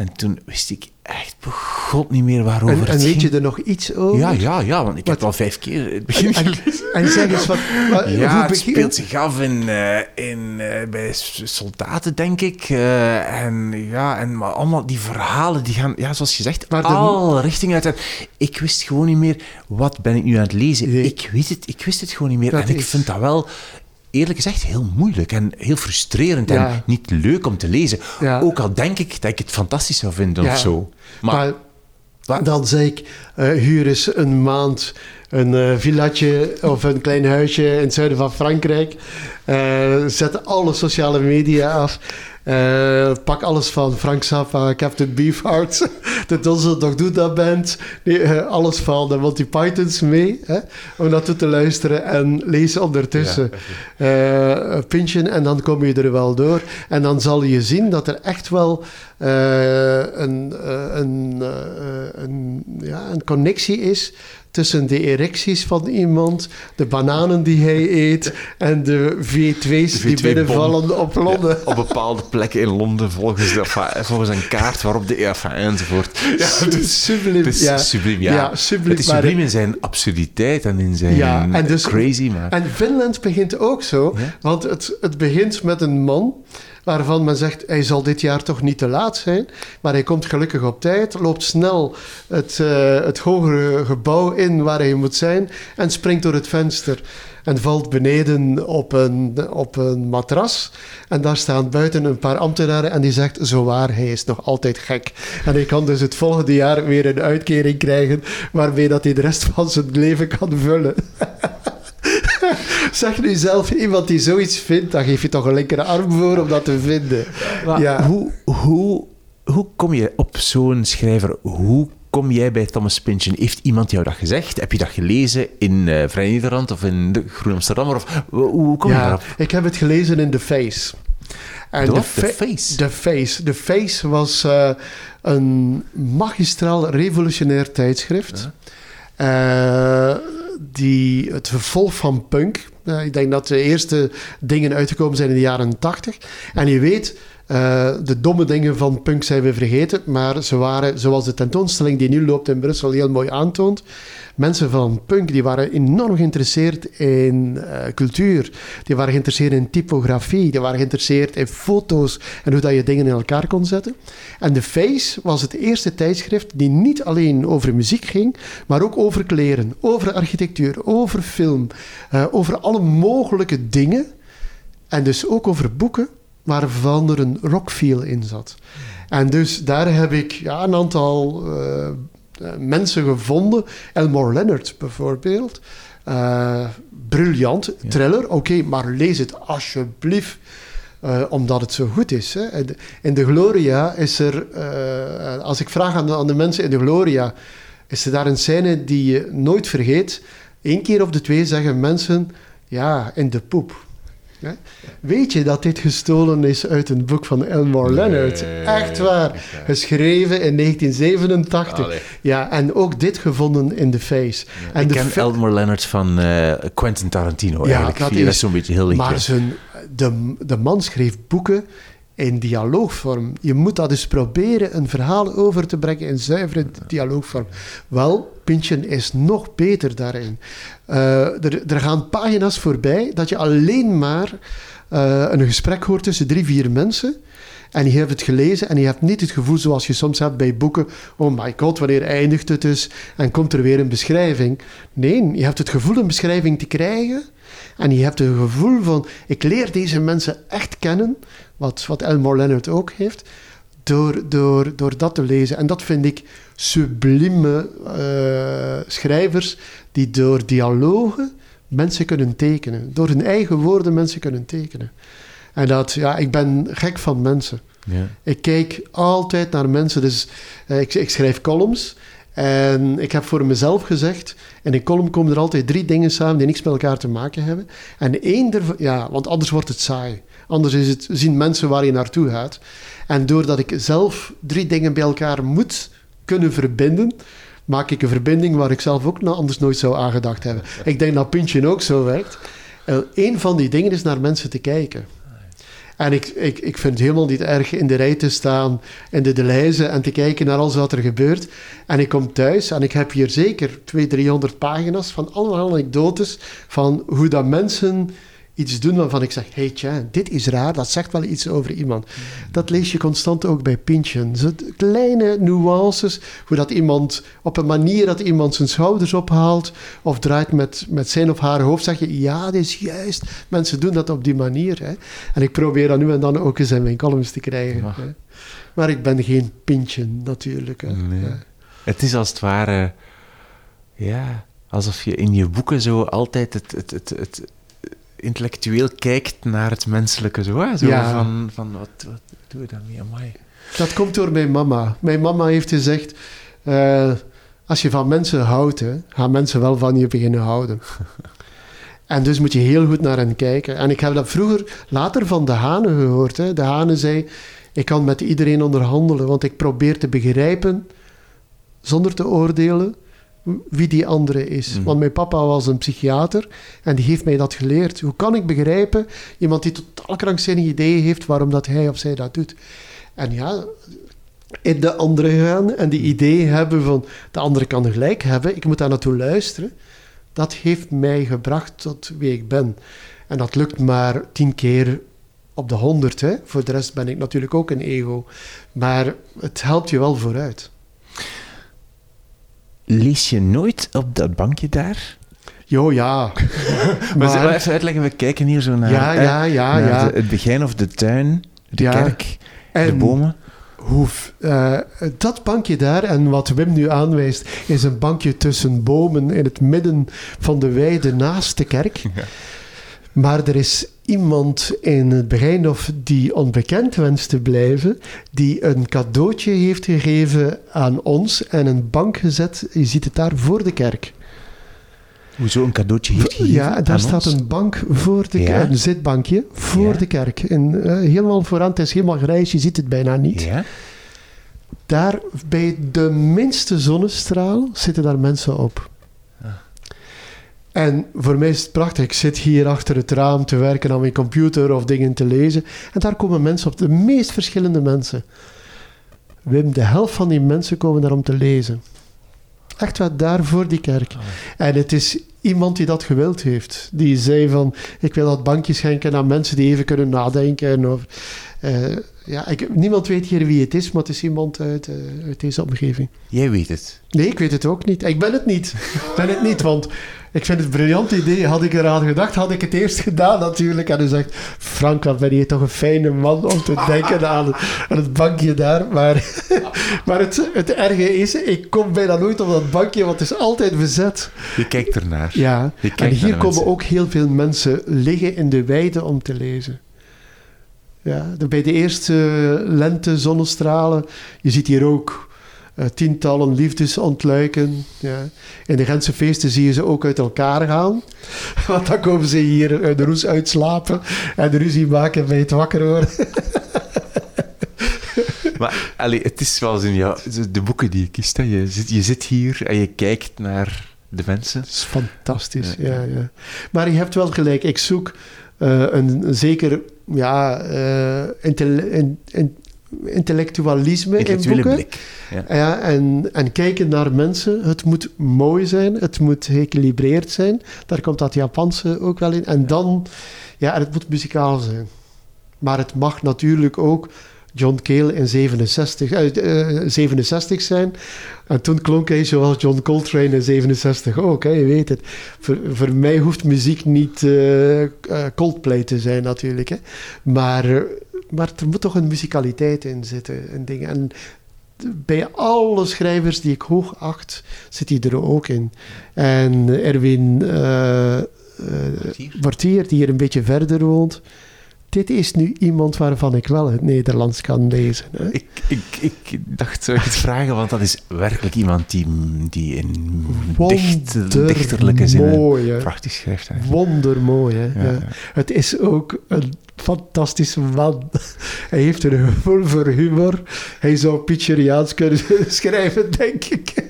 En toen wist ik echt begot niet meer waarover En, het en weet ging. je er nog iets over? Ja, ja, ja, want ik heb Wat- al vijf keer het begin En, en zeg eens wat. wat Ja, hoe het begin- speelt zich af in, eh, in, eh, bij soldaten, denk ik. Eh, en ja, en maar allemaal die verhalen, die gaan, ja, zoals gezegd, Maar de- al richtingen uit. Ik wist gewoon niet meer, wat ben ik nu aan het lezen? Nee. Ik, weet het, ik wist het gewoon niet meer. Dat en ik is- vind dat wel, eerlijk gezegd, heel moeilijk en heel frustrerend Ja. en niet leuk om te lezen. Ja. Ook al denk ik dat ik het fantastisch zou vinden Ja. of zo. Maar, dan zei ik, eh, huur eens een maand een villatje of een klein huisje in het zuiden van Frankrijk. Eh, zet alle sociale media af. Eh, pak alles van Frank Zappa, Captain Beefheart, de Donzel Dog Doeda Band. Nee, eh, alles van de Monty Pythons mee. Hè, om naartoe te luisteren en lees ondertussen eh Pynchon. En dan kom je er wel door. En dan zal je zien dat er echt wel eh, een, eh, een, eh, een, ja, een connectie is tussen de erecties van iemand, de bananen die hij eet en de V2's die V2 binnenvallen op Londen. op bepaalde plekken in Londen volgens, de, volgens een kaart waarop de EFA enzovoort. Ja, het is, subliem. het is ja. subliem, ja. Ja, subliem, Het is subliem in zijn absurditeit en in zijn Ja, en dus- crazy, maar... En Finland begint ook zo, want het, het begint met een man waarvan men zegt, hij zal dit jaar toch niet te laat zijn, maar hij komt gelukkig op tijd, loopt snel het, eh, het hogere gebouw in waar hij moet zijn en springt door het venster en valt beneden op een, op een matras. En daar staan buiten een paar ambtenaren en die zegt, zo waar, hij is nog altijd gek. En hij kan dus het volgende jaar weer een uitkering krijgen waarmee dat hij de rest van zijn leven kan vullen. Zeg nu zelf iemand die zoiets vindt, dan geef je toch een linkerarm voor om dat te vinden. Maar ja. hoe, hoe, hoe kom je op zo'n schrijver? Hoe kom jij bij Thomas Pynchon? Heeft iemand jou dat gezegd? Heb je dat gelezen in eh, Vrij Nederland of in de Groen Amsterdammer? Of, hoe, kom je ja, daarop? ik heb het gelezen in The Face. En De? Fa- The Face? The Face. The Face was eh, een magistraal revolutionair tijdschrift. Eh, die, het vervolg van punk. Eh, ik denk dat de eerste dingen uitgekomen zijn in de jaren tachtig. En je weet, eh, de domme dingen van punk zijn we vergeten. Maar ze waren, zoals de tentoonstelling die nu loopt in Brussel heel mooi aantoont. Mensen van punk die waren enorm geïnteresseerd in eh, cultuur. Die waren geïnteresseerd in typografie. Die waren geïnteresseerd in foto's en hoe dat je dingen in elkaar kon zetten. En The Face was het eerste tijdschrift die niet alleen over muziek ging, maar ook over kleren, over architectuur, over film, eh, over alle mogelijke dingen. En dus ook over boeken waarvan er een rockfeel in zat. En dus daar heb ik ja, een aantal eh, eh, mensen gevonden. Elmore Leonard bijvoorbeeld. Eh, briljant, thriller, oké, maar lees het alsjeblieft. omdat het zo goed is. Hè. In, de, Gloria is er, als ik vraag aan de, aan de mensen in de Gloria, is er daar een scène die je nooit vergeet. Eén keer of de twee zeggen mensen, ja, in de poep. Weet je dat dit gestolen is uit een boek van Elmore Leonard? Echt waar. Geschreven in 1987. Allee. Ja, en ook dit gevonden in The Face. En ik de ken Elmer Leonard van eh, Quentin Tarantino eigenlijk. dat Via- is- zo'n beetje heel. Maar zijn, de, de man schreef boeken in dialoogvorm. Je moet dat eens proberen een verhaal over te brengen in zuivere dialoogvorm. Wel, Pynchon is nog beter daarin. Eh, er, er gaan pagina's voorbij dat je alleen maar eh, een gesprek hoort tussen drie, vier mensen. En je hebt het gelezen en je hebt niet het gevoel zoals je soms hebt bij boeken. Oh my god, wanneer eindigt het dus? En komt er weer een beschrijving? Nee, je hebt het gevoel een beschrijving te krijgen. En je hebt het gevoel van, ik leer deze mensen echt kennen. Wat, wat Elmore Leonard ook heeft. Door, door, door dat te lezen. En dat vind ik sublieme uh, schrijvers die door dialogen mensen kunnen tekenen. Door hun eigen woorden mensen kunnen tekenen. En dat, ja, ik ben gek van mensen. Ja. Ik kijk altijd naar mensen. Dus uh, ik, ik, schrijf columns. En ik heb voor mezelf gezegd, in een column komen er altijd drie dingen samen die niks met elkaar te maken hebben. En één ervan, ja, want anders wordt het saai. Anders is het, zien mensen waar je naartoe gaat. En doordat ik zelf drie dingen bij elkaar moet kunnen verbinden, maak ik een verbinding waar ik zelf ook anders nooit zou aangedacht hebben. Ik denk dat Pintje ook zo werkt. Een van die dingen is naar mensen te kijken. En ik, ik, ik vind het helemaal niet erg in de rij te staan in de Deleuze en te kijken naar alles wat er gebeurt. En ik kom thuis en ik heb hier zeker 200, 300 pagina's van allemaal anekdotes van hoe dat mensen iets doen waarvan ik zeg, hey tja, dit is raar, dat zegt wel iets over iemand. Dat lees je constant ook bij Pintje. Zo kleine nuances, hoe dat iemand, op een manier dat iemand zijn schouders ophaalt, of draait met, met zijn of haar hoofd, zeg je, ja, dat is juist. Mensen doen dat op die manier. Hè. En ik probeer dat nu en dan ook eens in mijn columns te krijgen. Hè. Maar ik ben geen Pintje, natuurlijk. Hè. Nee. Het is als het ware, ja, alsof je in je boeken zo altijd het, het, het, het intellectueel kijkt naar het menselijke. Zo, zo van, van wat, wat doe je daarmee? Amai. Dat komt door mijn mama. Mijn mama heeft gezegd... Uh, als je van mensen houdt, hè, gaan mensen wel van je beginnen houden. en dus moet je heel goed naar hen kijken. En ik heb dat vroeger later van de Hanen gehoord. Hè. De Hanen zei... Ik kan met iedereen onderhandelen, want ik probeer te begrijpen... zonder te oordelen wie die andere is. Mhm. Want mijn papa was een psychiater en die heeft mij dat geleerd. Hoe kan ik begrijpen iemand die totaal krankzinnige ideeën heeft waarom dat hij of zij dat doet? En ja, in de andere gaan en die ideeën hebben van de andere kan gelijk hebben, ik moet daar naartoe luisteren. Dat heeft mij gebracht tot wie ik ben. En dat lukt maar tien keer op de honderd. Voor de rest ben ik natuurlijk ook een ego. Maar het helpt je wel vooruit. Lees je nooit op dat bankje daar? Jo, ja. maar, maar even uitleggen, we kijken hier zo naar, ja, ja, ja, ja. het begin of de tuin, de kerk, de bomen. Hoe, uh, dat bankje daar, en wat Wim nu aanwijst, is een bankje tussen bomen in het midden van de weide naast de kerk. Maar er is iemand in het begin of die onbekend wenst te blijven, die een cadeautje heeft gegeven aan ons en een bank gezet. Je ziet het daar voor de kerk. Hoezo een cadeautje heeft gegeven? Ja, daar staat een bank voor de kerk, een zitbankje voor de kerk. En, uh, helemaal vooraan, het is helemaal grijs, je ziet het bijna niet. Ja. Daar bij de minste zonnestraal zitten daar mensen op. En voor mij is het prachtig. Ik zit hier achter het raam te werken aan mijn computer of dingen te lezen. En daar komen mensen op, de meest verschillende mensen. Wim, de helft van die mensen komen daar om te lezen. Echt wat daar voor die kerk. En het is iemand die dat gewild heeft. Die zei van, ik wil dat bankje schenken aan mensen die even kunnen nadenken. Of, uh, ja, ik, niemand weet hier wie het is, maar het is iemand uit, uh, uit deze omgeving. Jij weet het? Nee, ik weet het ook niet. Ik ben het niet. Ik ben het niet, want ik vind het een briljant idee. Had ik eraan gedacht, had ik het eerst gedaan natuurlijk. En hij zegt, Frank, wat ben je toch een fijne man om te denken aan, aan het bankje daar. Maar, maar het, het erge is, ik kom bijna nooit op dat bankje, want het is altijd bezet. Je kijkt ernaar. Ja, en hier komen ook heel veel mensen liggen in de weide om te lezen. Ja, bij de eerste lente zonnestralen, je ziet hier ook uh, tientallen liefdes ontluiken. Ja. In de Gentse feesten zie je ze ook uit elkaar gaan. Want dan komen ze hier uh, de roes uitslapen en de ruzie maken bij het wakker worden. maar allee, het is wel in jou, de boeken die je kiest. Hè. Je, zit, je zit hier en je kijkt naar de mensen. Dat is fantastisch, ja, ja. ja. Maar je hebt wel gelijk, ik zoek een, een, zeker ja, in, in, intellectualisme in boeken. blik. Ja. Ja, en, en kijken naar mensen. Het moet mooi zijn, het moet geëquilibreerd zijn. Daar komt dat Japanse ook wel in. En dan, ja, het moet muzikaal zijn. Maar het mag natuurlijk ook John Cale in 67, eh, eh, 67 zijn. En toen klonk hij zoals John Coltrane in 67 ook, hè, je weet het. Voor, voor mij hoeft muziek niet eh, eh, Coldplay te zijn natuurlijk. Hè. Maar, eh, maar er moet toch een muzikaliteit in zitten en dingen. En bij alle schrijvers die ik hoog acht, zit hij er ook in. En Erwin eh eh, Mortier, die hier een beetje verder woont. Dit is nu iemand waarvan ik wel het Nederlands kan lezen. Hè? Ik, ik, ik dacht, zou ik het vragen, want dat is werkelijk iemand die, die in dicht, dichterlijke hè. prachtig schrijft. Wondermooi, hè. Ja, Ja. Het is ook een fantastische man. Hij heeft een gevoel voor humor. Hij zou Pizzeriaans kunnen schrijven, denk ik.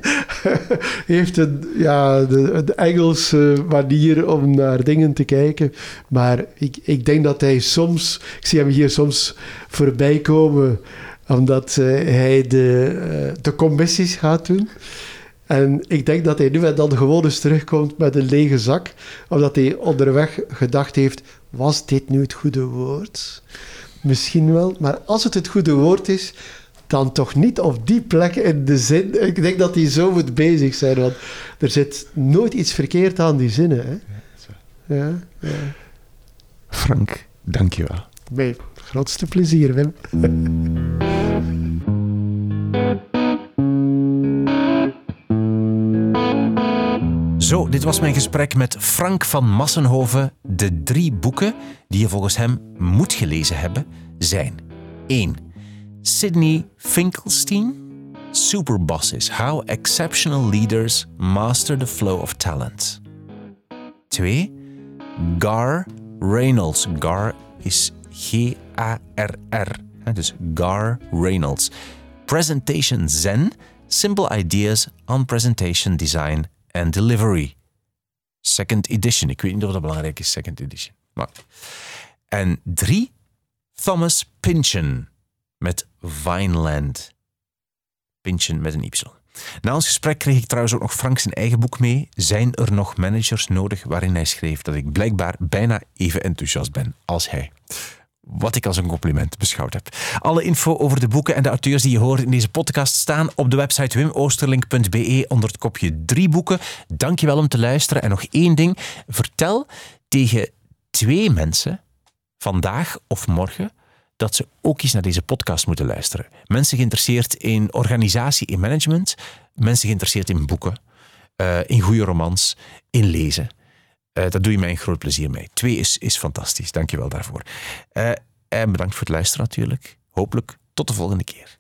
Hij heeft een, ja, de, een Engelse manier om naar dingen te kijken. Maar ik, ik denk dat hij soms... Ik zie hem hier soms voorbij komen... omdat eh, hij de, eh, de commissies gaat doen. En ik denk dat hij nu en dan gewoon eens terugkomt met een lege zak, omdat hij onderweg gedacht heeft: was dit nu het goede woord? Misschien wel, maar als het het goede woord is, dan toch niet op die plek in de zin. Ik denk dat hij zo moet bezig zijn, want er zit nooit iets verkeerd aan die zinnen. Hè? Ja, ja. Frank, dankjewel. Mijn grootste plezier, Wim. Zo, dit was mijn gesprek met Frank van Massenhoven. De drie boeken die je volgens hem moet gelezen hebben zijn 1. Sydney Finkelstein, Superbosses: How Exceptional Leaders Master the Flow of Talent. 2. Gar Reynolds. Gar is G-A-R-R. Dus Gar Reynolds. Presentation Zen. Simple Ideas on Presentation Design and Delivery. Second edition. Ik weet niet of dat belangrijk is, second edition. En drie, Thomas Pynchon met Vineland. Pynchon met een Y. Na ons gesprek kreeg ik trouwens ook nog Frank zijn eigen boek mee. Zijn er nog managers nodig? Waarin hij schreef dat ik blijkbaar bijna even enthousiast ben als hij. Wat ik als een compliment beschouwd heb. Alle info over de boeken en de auteurs die je hoort in deze podcast staan op de website wimoosterlink.be onder het kopje drie boeken. Dankjewel om te luisteren. En nog één ding. Vertel tegen twee mensen vandaag of morgen dat ze ook eens naar deze podcast moeten luisteren. Mensen geïnteresseerd in organisatie, in management. Mensen geïnteresseerd in boeken, eh, in goede romans, in lezen. Eh, dat doe je mij een groot plezier mee. Twee is, is fantastisch. Dank je wel daarvoor. Eh, en bedankt voor het luisteren natuurlijk. Hopelijk tot de volgende keer.